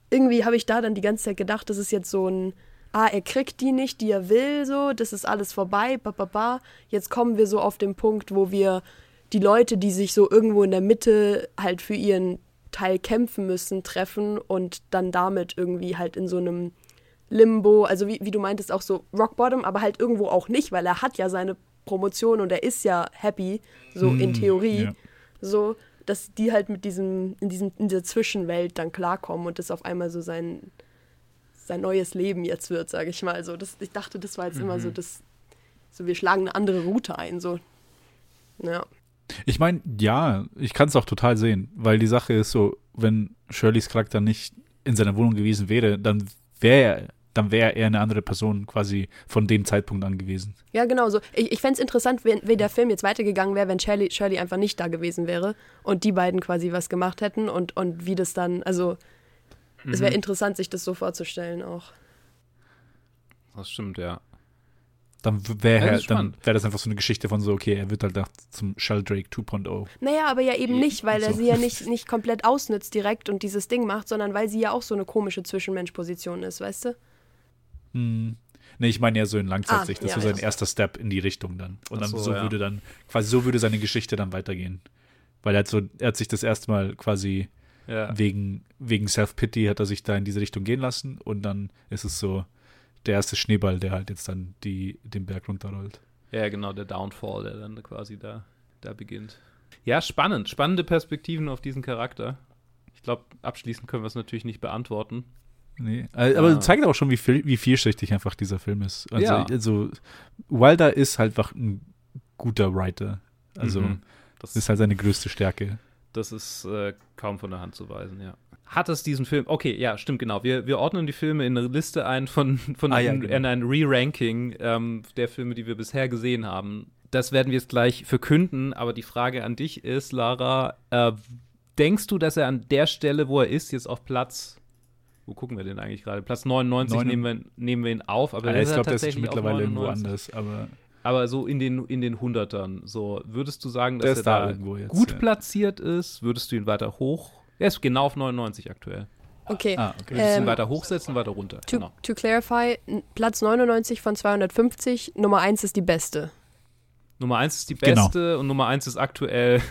S2: irgendwie habe ich da dann die ganze Zeit gedacht, das ist jetzt so ein, ah, er kriegt die nicht, die er will, so, das ist alles vorbei, ba, ba, ba. Jetzt kommen wir so auf den Punkt, wo wir die Leute, die sich so irgendwo in der Mitte halt für ihren Teil kämpfen müssen, treffen und dann damit irgendwie halt in so einem Limbo, also wie, wie du meintest, auch so Rock Bottom, aber halt irgendwo auch nicht, weil er hat ja seine Promotion und er ist ja happy, so mm, in Theorie. Ja. So, dass die halt mit diesem, in diesem, in dieser Zwischenwelt dann klarkommen und das auf einmal so sein, sein neues Leben jetzt wird, sage ich mal. So, das, ich dachte, das war jetzt mhm. immer so mhm. das, so wir schlagen eine andere Route ein, so. Ja.
S3: Ich meine, ja, ich kann es auch total sehen, weil die Sache ist so, wenn Shirleys Charakter nicht in seiner Wohnung gewesen wäre, dann wäre er dann wäre er eine andere Person quasi von dem Zeitpunkt an gewesen.
S2: Ja, genau so. Ich, ich fände es interessant, wenn, wenn, der Film jetzt weitergegangen wäre, wenn Shirley, Shirley einfach nicht da gewesen wäre und die beiden quasi was gemacht hätten und, und wie das dann, also mhm. es wäre interessant, sich das so vorzustellen auch.
S1: Das stimmt, ja.
S3: Dann wäre ja, dann wär das einfach so eine Geschichte von so, okay, er wird halt zum Sheldrake 2.0.
S2: Naja, aber ja eben nicht, weil so. er sie ja nicht, nicht komplett ausnützt direkt und dieses Ding macht, sondern weil sie ja auch so eine komische Zwischenmenschposition ist, weißt du?
S3: Hm. Nee, ich meine ja so in Langzeitsicht.
S2: Ah,
S3: das
S2: ja,
S3: war sein
S2: ja.
S3: erster Step in die Richtung dann. Und dann
S1: so,
S3: so,
S1: ja.
S3: würde dann, quasi so würde seine Geschichte dann weitergehen. Weil er hat so, er hat sich das erste Mal quasi
S1: Ja.
S3: wegen, wegen Self-Pity hat er sich da in diese Richtung gehen lassen und dann ist es so der erste Schneeball, der halt jetzt dann die, den Berg runterrollt.
S1: ja, genau, der Downfall, der dann quasi da, da beginnt. Ja, spannend. Spannende Perspektiven auf diesen Charakter. Ich glaube, abschließend können wir es natürlich nicht beantworten.
S3: Nee, äh, aber
S1: Ja.
S3: zeigt auch schon, wie, viel, wie vielschichtig einfach dieser Film ist. Also,
S1: Ja.
S3: also Wilder ist halt einfach ein guter Writer. Also
S1: Mhm. das,
S3: das ist halt seine größte Stärke.
S1: das ist äh, kaum von der Hand zu weisen, ja. Hat es diesen Film, okay, ja, stimmt, genau. Wir, wir ordnen die Filme in eine Liste ein von, von
S3: Ah, ja,
S1: in,
S3: genau.
S1: in ein Re-Ranking ähm, der Filme, die wir bisher gesehen haben. Das werden wir jetzt gleich verkünden, aber die Frage an dich ist, Lara, äh, denkst du, dass er an der Stelle, wo er ist, jetzt auf Platz, wo gucken wir denn eigentlich gerade? Platz 99
S3: Neun-
S1: nehmen, wir, nehmen wir ihn auf, aber dann
S3: ich
S1: er
S3: glaube, der ist mittlerweile irgendwo
S1: 99.
S3: anders. Aber
S1: Aber so in den, in den Hundertern, so würdest du sagen, dass er
S3: da
S1: da
S3: irgendwo jetzt,
S1: gut
S3: ja.
S1: platziert ist? Würdest du ihn weiter hoch? Er ist genau auf 99 aktuell.
S2: Okay.
S3: ah, okay.
S1: Würdest du ihn
S2: Ähm,
S1: weiter hochsetzen, weiter runter?
S2: To,
S1: Genau.
S2: to clarify, Platz 99 von 250, Nummer 1 ist die beste.
S1: Nummer 1 ist die
S3: Genau.
S1: beste und Nummer 1 ist aktuell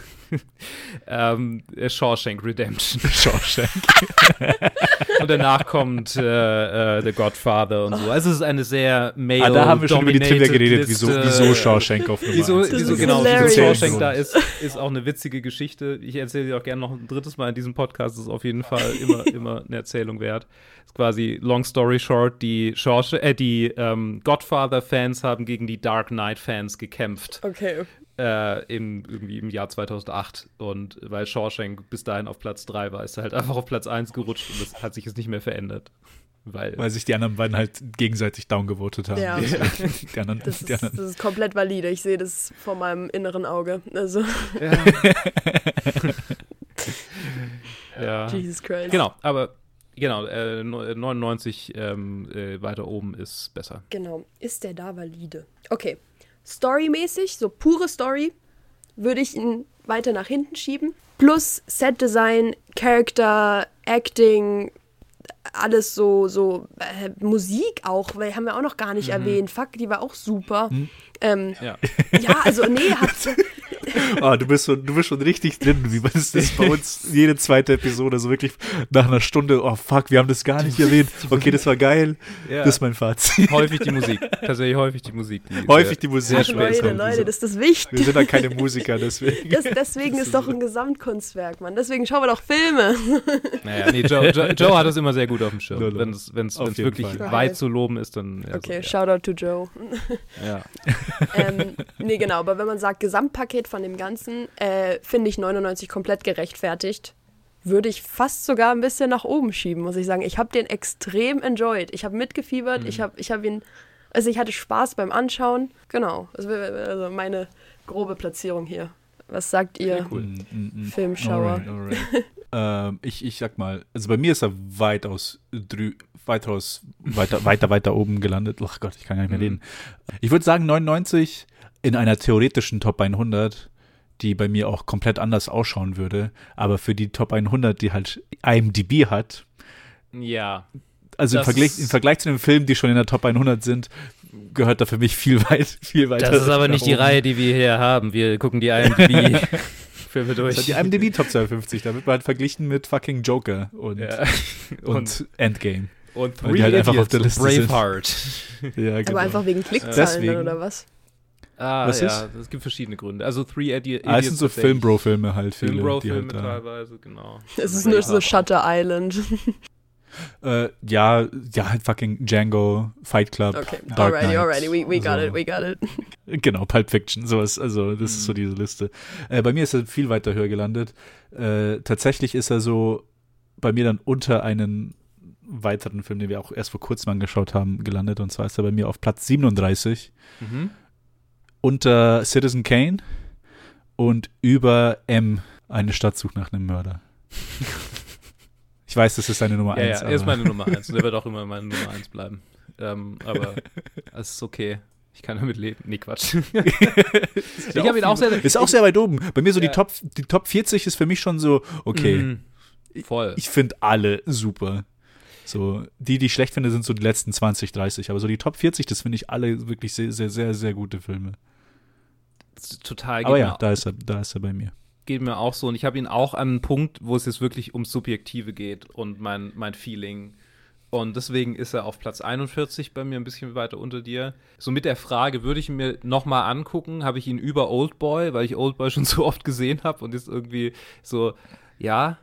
S1: ähm, äh, Shawshank Redemption.
S3: Shawshank.
S1: und danach kommt äh, äh, The Godfather und so. Also es ist eine sehr male
S3: Ah, da haben wir schon über die Trivia geredet, wieso, wieso Shawshank auf Nummer
S1: Wieso, wieso
S2: ist
S1: genau, wieso. Shawshank da ist, ist auch eine witzige Geschichte. Ich erzähle sie auch gerne noch ein drittes Mal in diesem Podcast. Das ist auf jeden Fall immer, immer eine Erzählung wert. ist quasi long story short, die, Shawshank, äh, die ähm, Godfather-Fans haben gegen die Dark Knight-Fans gekämpft
S2: Okay.
S1: Äh, im, irgendwie im Jahr 2008. Und weil Shawshank bis dahin auf Platz 3 war, ist er halt einfach auf Platz 1 gerutscht und das hat sich jetzt nicht mehr verändert. Weil,
S3: Weil sich die anderen beiden halt gegenseitig downgevotet haben.
S2: Ja.
S3: Die anderen,
S2: Das
S3: die
S2: ist,
S3: anderen.
S2: das ist komplett valide. Ich sehe das vor meinem inneren Auge. Also,
S1: ja. ja.
S2: Jesus Christ.
S1: Genau, aber genau, äh, no- 99 ähm, äh, weiter oben ist besser.
S2: Genau. Ist der da valide? Okay. Storymäßig, so pure Story, würde ich ihn weiter nach hinten schieben. Plus Setdesign, Character, Acting, alles so, so äh, Musik auch, weil haben wir auch noch gar nicht erwähnt. Fuck, die war auch super. Ähm,
S1: Ja.
S2: ja, also nee, hat
S3: Oh, du bist, schon, du bist schon richtig drin. Wie man ist das bei uns jede zweite Episode so wirklich nach einer Stunde, oh fuck, wir haben das gar nicht erwähnt. Okay, das war geil.
S1: Ja.
S3: Das ist mein Fazit.
S1: häufig die Musik. Tatsächlich häufig die Musik. Die
S3: Häufig die Musik.
S1: sehr schwer
S2: Leute. Leute, das ist das
S3: Wir
S2: Wichtige.
S3: sind da keine Musiker, deswegen.
S2: Das, deswegen ist doch ein Gesamtkunstwerk, Mann. Deswegen schauen wir doch Filme.
S1: Naja, nee, Joe, Joe, Joe hat das immer sehr gut auf dem Schirm. Wenn es wirklich
S3: Fall.
S1: weit zu loben ist, dann. Ja,
S2: Okay,
S1: so,
S2: Shoutout to Joe.
S1: ja.
S2: ähm, nee, genau, aber wenn man sagt Gesamtpaket von dem Ganzen, äh, finde ich 99 komplett gerechtfertigt. Würde ich fast sogar ein bisschen nach oben schieben, muss ich sagen. Ich habe den extrem enjoyed. Ich habe mitgefiebert, ich habe ich hab ihn, also ich hatte Spaß beim Anschauen. Genau, also, meine grobe Platzierung hier. Was sagt ihr,
S1: cool.
S2: Filmschauer?
S3: Alright, alright. ähm, ich, ich sag mal, also bei mir ist er weitaus drü weitaus weiter, weiter, weiter oben gelandet. Ach Gott, ich kann gar nicht mehr
S1: Mhm.
S3: reden. Ich würde sagen 99 in einer theoretischen Top 100, die bei mir auch komplett anders ausschauen würde, aber für die Top 100, die halt IMDb hat,
S1: ja.
S3: also im Vergleich, im Vergleich zu den Filmen, die schon in der Top 100 sind, gehört da für mich viel weit, viel weiter.
S1: Das ist aber nicht die. Reihe, die wir hier haben. Wir gucken die IMDb-Filme durch.
S3: Das die IMDb Top 250, da wird man halt verglichen mit fucking Joker und,
S1: ja.
S3: und,
S1: und,
S3: Endgame.
S1: und
S3: die halt einfach auf der
S1: Idiots und
S3: Liste sind.
S1: Braveheart.
S3: Ja, genau.
S2: Aber einfach wegen Klickzahlen
S3: Deswegen.
S2: oder was?
S1: Ah,
S3: Was
S1: ja,
S3: ist?
S1: es gibt verschiedene Gründe. Also Three Idi Idiots.
S3: Ah, es sind so. Filmbro-Filme halt. viele,
S1: Filmbro-Filme
S3: halt,
S1: teilweise, genau.
S2: Es ist nur so Shutter Island.
S3: Äh, ja, ja, halt fucking Django, Fight Club.
S2: Okay,
S3: Dark
S2: alrighty,
S3: Knight,
S2: alrighty, we, we got
S3: so.
S2: it, we got it.
S3: Genau, Pulp Fiction, sowas. Also, das ist so diese Liste. Äh, bei mir ist er viel weiter höher gelandet. Äh, tatsächlich ist er so bei mir dann unter einen weiteren Film, den wir auch erst vor kurzem angeschaut haben, gelandet. Und zwar ist er bei mir auf Platz 37
S1: Mhm.
S3: Unter Citizen Kane und über M, eine Stadt sucht nach einem Mörder. Ich weiß, das ist deine Nummer
S1: Ja,
S3: eins.
S1: ja, er ist meine Nummer eins und er wird auch immer meine Nummer eins bleiben. Ähm, aber es ist okay. Ich kann damit leben. Nee, Quatsch. ich habe ihn auch sehr.
S3: Ist auch sehr weit oben. Bei mir so
S1: Ja.
S3: die, Top, die Top 40 ist für mich schon so, okay,
S1: Mhm. Voll.
S3: ich finde alle super. So, die, die ich schlecht finde, sind so die letzten 20, 30. Aber so die Top 40, das finde ich alle wirklich sehr, sehr, sehr, sehr gute Filme.
S1: Total.
S3: Aber ja, da ist er, da ist er bei mir.
S1: geht mir auch so. Und ich habe ihn auch an einen Punkt, wo es jetzt wirklich ums Subjektive geht und mein, mein Feeling. Und deswegen ist er auf Platz 41 bei mir ein bisschen weiter unter dir. So mit der Frage, würde ich ihn mir nochmal angucken, habe ich ihn über Oldboy, weil ich Oldboy schon so oft gesehen habe und ist irgendwie so, ja,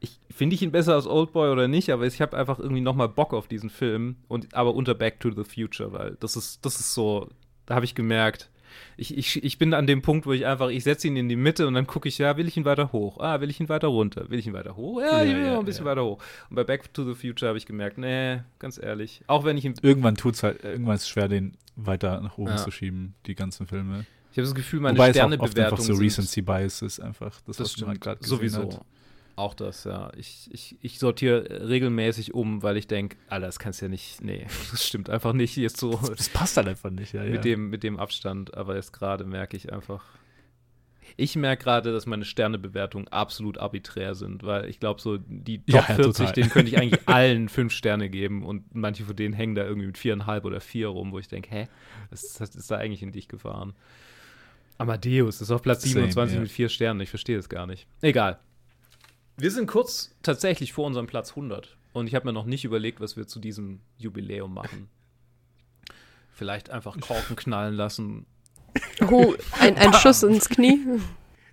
S1: ich finde ich ihn besser als Oldboy oder nicht, aber ich habe einfach irgendwie nochmal Bock auf diesen Film und aber unter Back to the Future, weil das ist, das ist so, da habe ich gemerkt, ich, ich, ich bin an dem Punkt, wo ich einfach, ich setze ihn in die Mitte und dann gucke ich, ja, will ich ihn weiter hoch? Ah, will ich ihn weiter runter? Will ich ihn weiter hoch? Ja,
S3: Ja,
S1: ich will
S3: ja,
S1: noch ein bisschen
S3: ja.
S1: weiter hoch. Und bei Back to the Future habe ich gemerkt, nee, ganz ehrlich, auch wenn ich ihn,
S3: Irgendwann tut's halt, irgendwann ist es schwer, den weiter nach oben
S1: Ja.
S3: zu schieben, die ganzen Filme.
S1: ich habe das Gefühl, meine
S3: Wobei es auch oft einfach so Recency Bias ist, einfach das,
S1: das
S3: was man
S1: stimmt,
S3: gerade gesehen
S1: sowieso.
S3: hat.
S1: Auch das, ja. Ich, ich, ich sortiere regelmäßig um, weil ich denke, Alter, das kannst ja nicht, nee, das stimmt einfach nicht jetzt so
S3: Das passt halt einfach nicht, ja. ja.
S1: mit, dem, mit dem Abstand. Aber jetzt gerade merke ich einfach, ich merke gerade, dass meine Sternebewertungen absolut arbiträr sind, weil ich glaube, so die Top
S3: Ja, ja,
S1: 40,
S3: total.
S1: denen könnte ich eigentlich allen fünf Sterne geben und manche von denen hängen da irgendwie mit viereinhalb oder vier rum, wo ich denke, hä, was, ist da eigentlich in dich gefahren? Amadeus ist auf Platz
S3: Same,
S1: 27
S3: ja.
S1: mit vier Sternen, ich verstehe das gar nicht. Egal. Wir sind kurz tatsächlich vor unserem Platz 100 und ich habe mir noch nicht überlegt, was wir zu diesem Jubiläum machen. Vielleicht einfach Korken knallen lassen
S2: Oh, ein, ein Schuss ins Knie.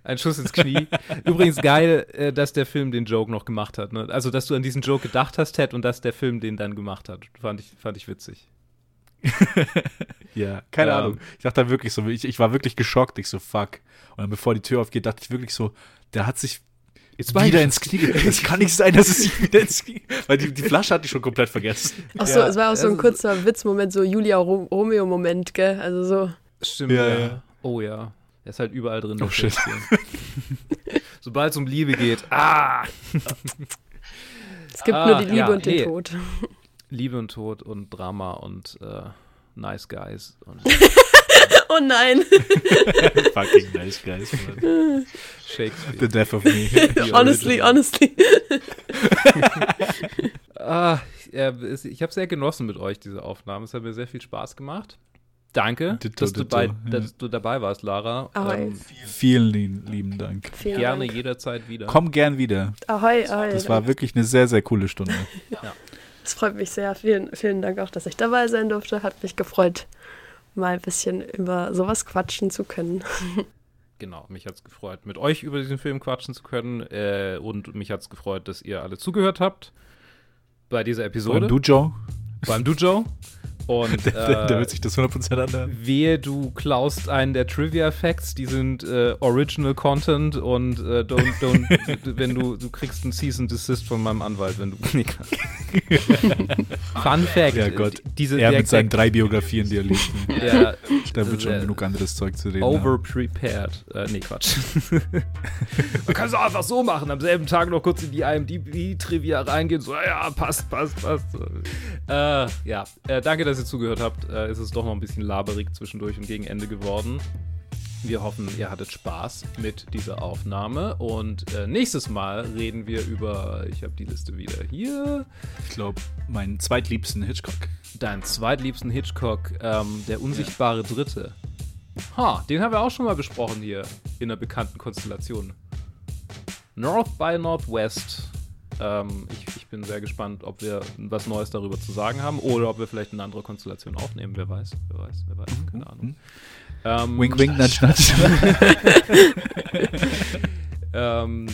S1: ein Schuss ins Knie. Übrigens geil, äh, dass der Film den Joke noch gemacht hat. Ne? Also, dass du an diesen Joke gedacht hast, Ted, und dass der Film den dann gemacht hat. Fand ich, fand ich witzig.
S3: Ja, keine
S1: Ja.
S3: Ahnung. Ich dachte da wirklich so, ich, ich war wirklich geschockt. Ich so, fuck. Und dann bevor die Tür aufgeht, dachte ich wirklich so, der hat sich
S1: Jetzt
S3: wieder ins Knie ge- Es kann nicht sein, dass es sich wieder ins Knie. Weil die, die Flasche hatte ich schon komplett vergessen.
S2: Ach so,
S1: Ja,
S2: es war auch so ein
S1: ist-
S2: kurzer Witzmoment, so Julia Ro- Romeo-Moment, gell? Also so.
S1: Stimmt,
S3: Ja,
S1: ja,
S3: ja.
S1: Oh ja. Er ist halt überall drin.
S3: Oh, shit.
S1: Sobald es um Liebe geht. Ah!
S2: Es gibt
S1: Ah,
S2: nur die Liebe
S1: ja,
S2: und den
S1: nee.
S2: Tod.
S1: Liebe und Tod und Drama und äh, Nice Guys. Und
S2: Oh nein.
S3: Fucking nice, guys. man.
S1: Shakespeare.
S3: The death of me.
S2: honestly, honestly.
S1: Ah, ja, es- ich habe sehr genossen mit euch, diese Aufnahme. Es hat mir sehr viel Spaß gemacht. Danke,
S3: Ditto,
S1: dass, du
S3: ditto,
S1: bei,
S3: ja.
S1: dass du dabei warst, Lara.
S2: Ahoi.
S1: Ähm,
S3: Vielen lieben, lieben Dank.
S2: Vielen
S1: gerne
S2: Dank.
S1: jederzeit wieder.
S3: Komm gern wieder.
S2: Ahoi, ahoi.
S3: Das war wirklich eine sehr, sehr coole Stunde.
S2: Das freut mich sehr. Vielen, vielen Dank auch, dass ich dabei sein durfte. Hat mich gefreut, mal ein bisschen über sowas quatschen zu können.
S1: Genau, mich hat's gefreut, mit euch über diesen Film quatschen zu können. Äh, und mich hat's gefreut, dass ihr alle zugehört habt bei dieser Episode.
S3: Und du, Joe?
S1: beim Dujo. Und
S3: Der, der, der
S1: äh,
S3: wird sich das 100% anhören.
S1: wehe, du klaust einen der Trivia-Facts, die sind äh, Original Content und äh, don't, don't, wenn du, du kriegst einen Cease and Desist von meinem Anwalt, wenn du nee, Fun Fact.
S3: Ja Gott.
S1: Diese,
S3: Er mit seinen drei Biografien, die er liest.
S1: der,
S3: Da wird schon
S1: der-
S3: genug anderes Zeug zu reden.
S1: Overprepared. Äh, nee, Quatsch. Man kann es auch einfach so machen, am selben Tag noch kurz in die IMDb-Trivia reingehen, so, ja, passt, passt, passt. Äh, ja, äh, danke, dass ihr zugehört habt. Äh, es ist doch noch ein bisschen laberig zwischendurch und gegen Ende geworden. Wir hoffen, ihr hattet Spaß mit dieser Aufnahme und äh, nächstes Mal reden wir über, ich habe die Liste wieder hier,
S3: Ich glaube, meinen zweitliebsten Hitchcock.
S1: deinen zweitliebsten Hitchcock, ähm, der unsichtbare Dritte. Ha, den haben wir auch schon mal besprochen hier in einer bekannten Konstellation. North by Northwest. Ähm, ich, ich bin sehr gespannt, ob wir was Neues darüber zu sagen haben oder ob wir vielleicht eine andere Konstellation aufnehmen. Wer weiß, wer weiß, wer weiß, keine Ahnung. Ähm,
S3: Wink, wink, nudge, nudge.
S1: Ähm,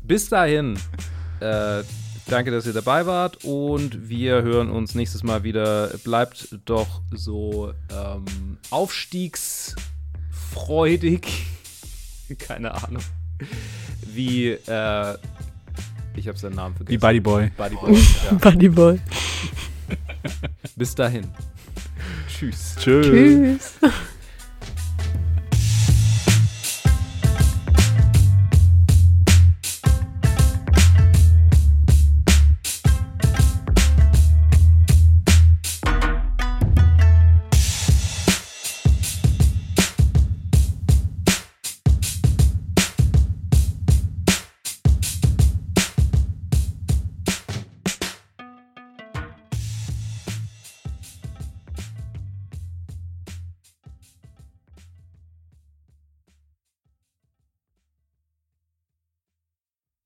S1: bis dahin, äh, danke, dass ihr dabei wart und wir hören uns nächstes Mal wieder. Bleibt doch so ähm, aufstiegsfreudig, keine Ahnung, wie, äh, ich habe seinen Namen
S3: Wie
S1: vergessen.
S3: Buddy Boy.
S1: Buddy Boy. Ja.
S2: Buddy Boy.
S1: Bis dahin. Tschüss.
S3: Tschüss.
S2: Tschüss.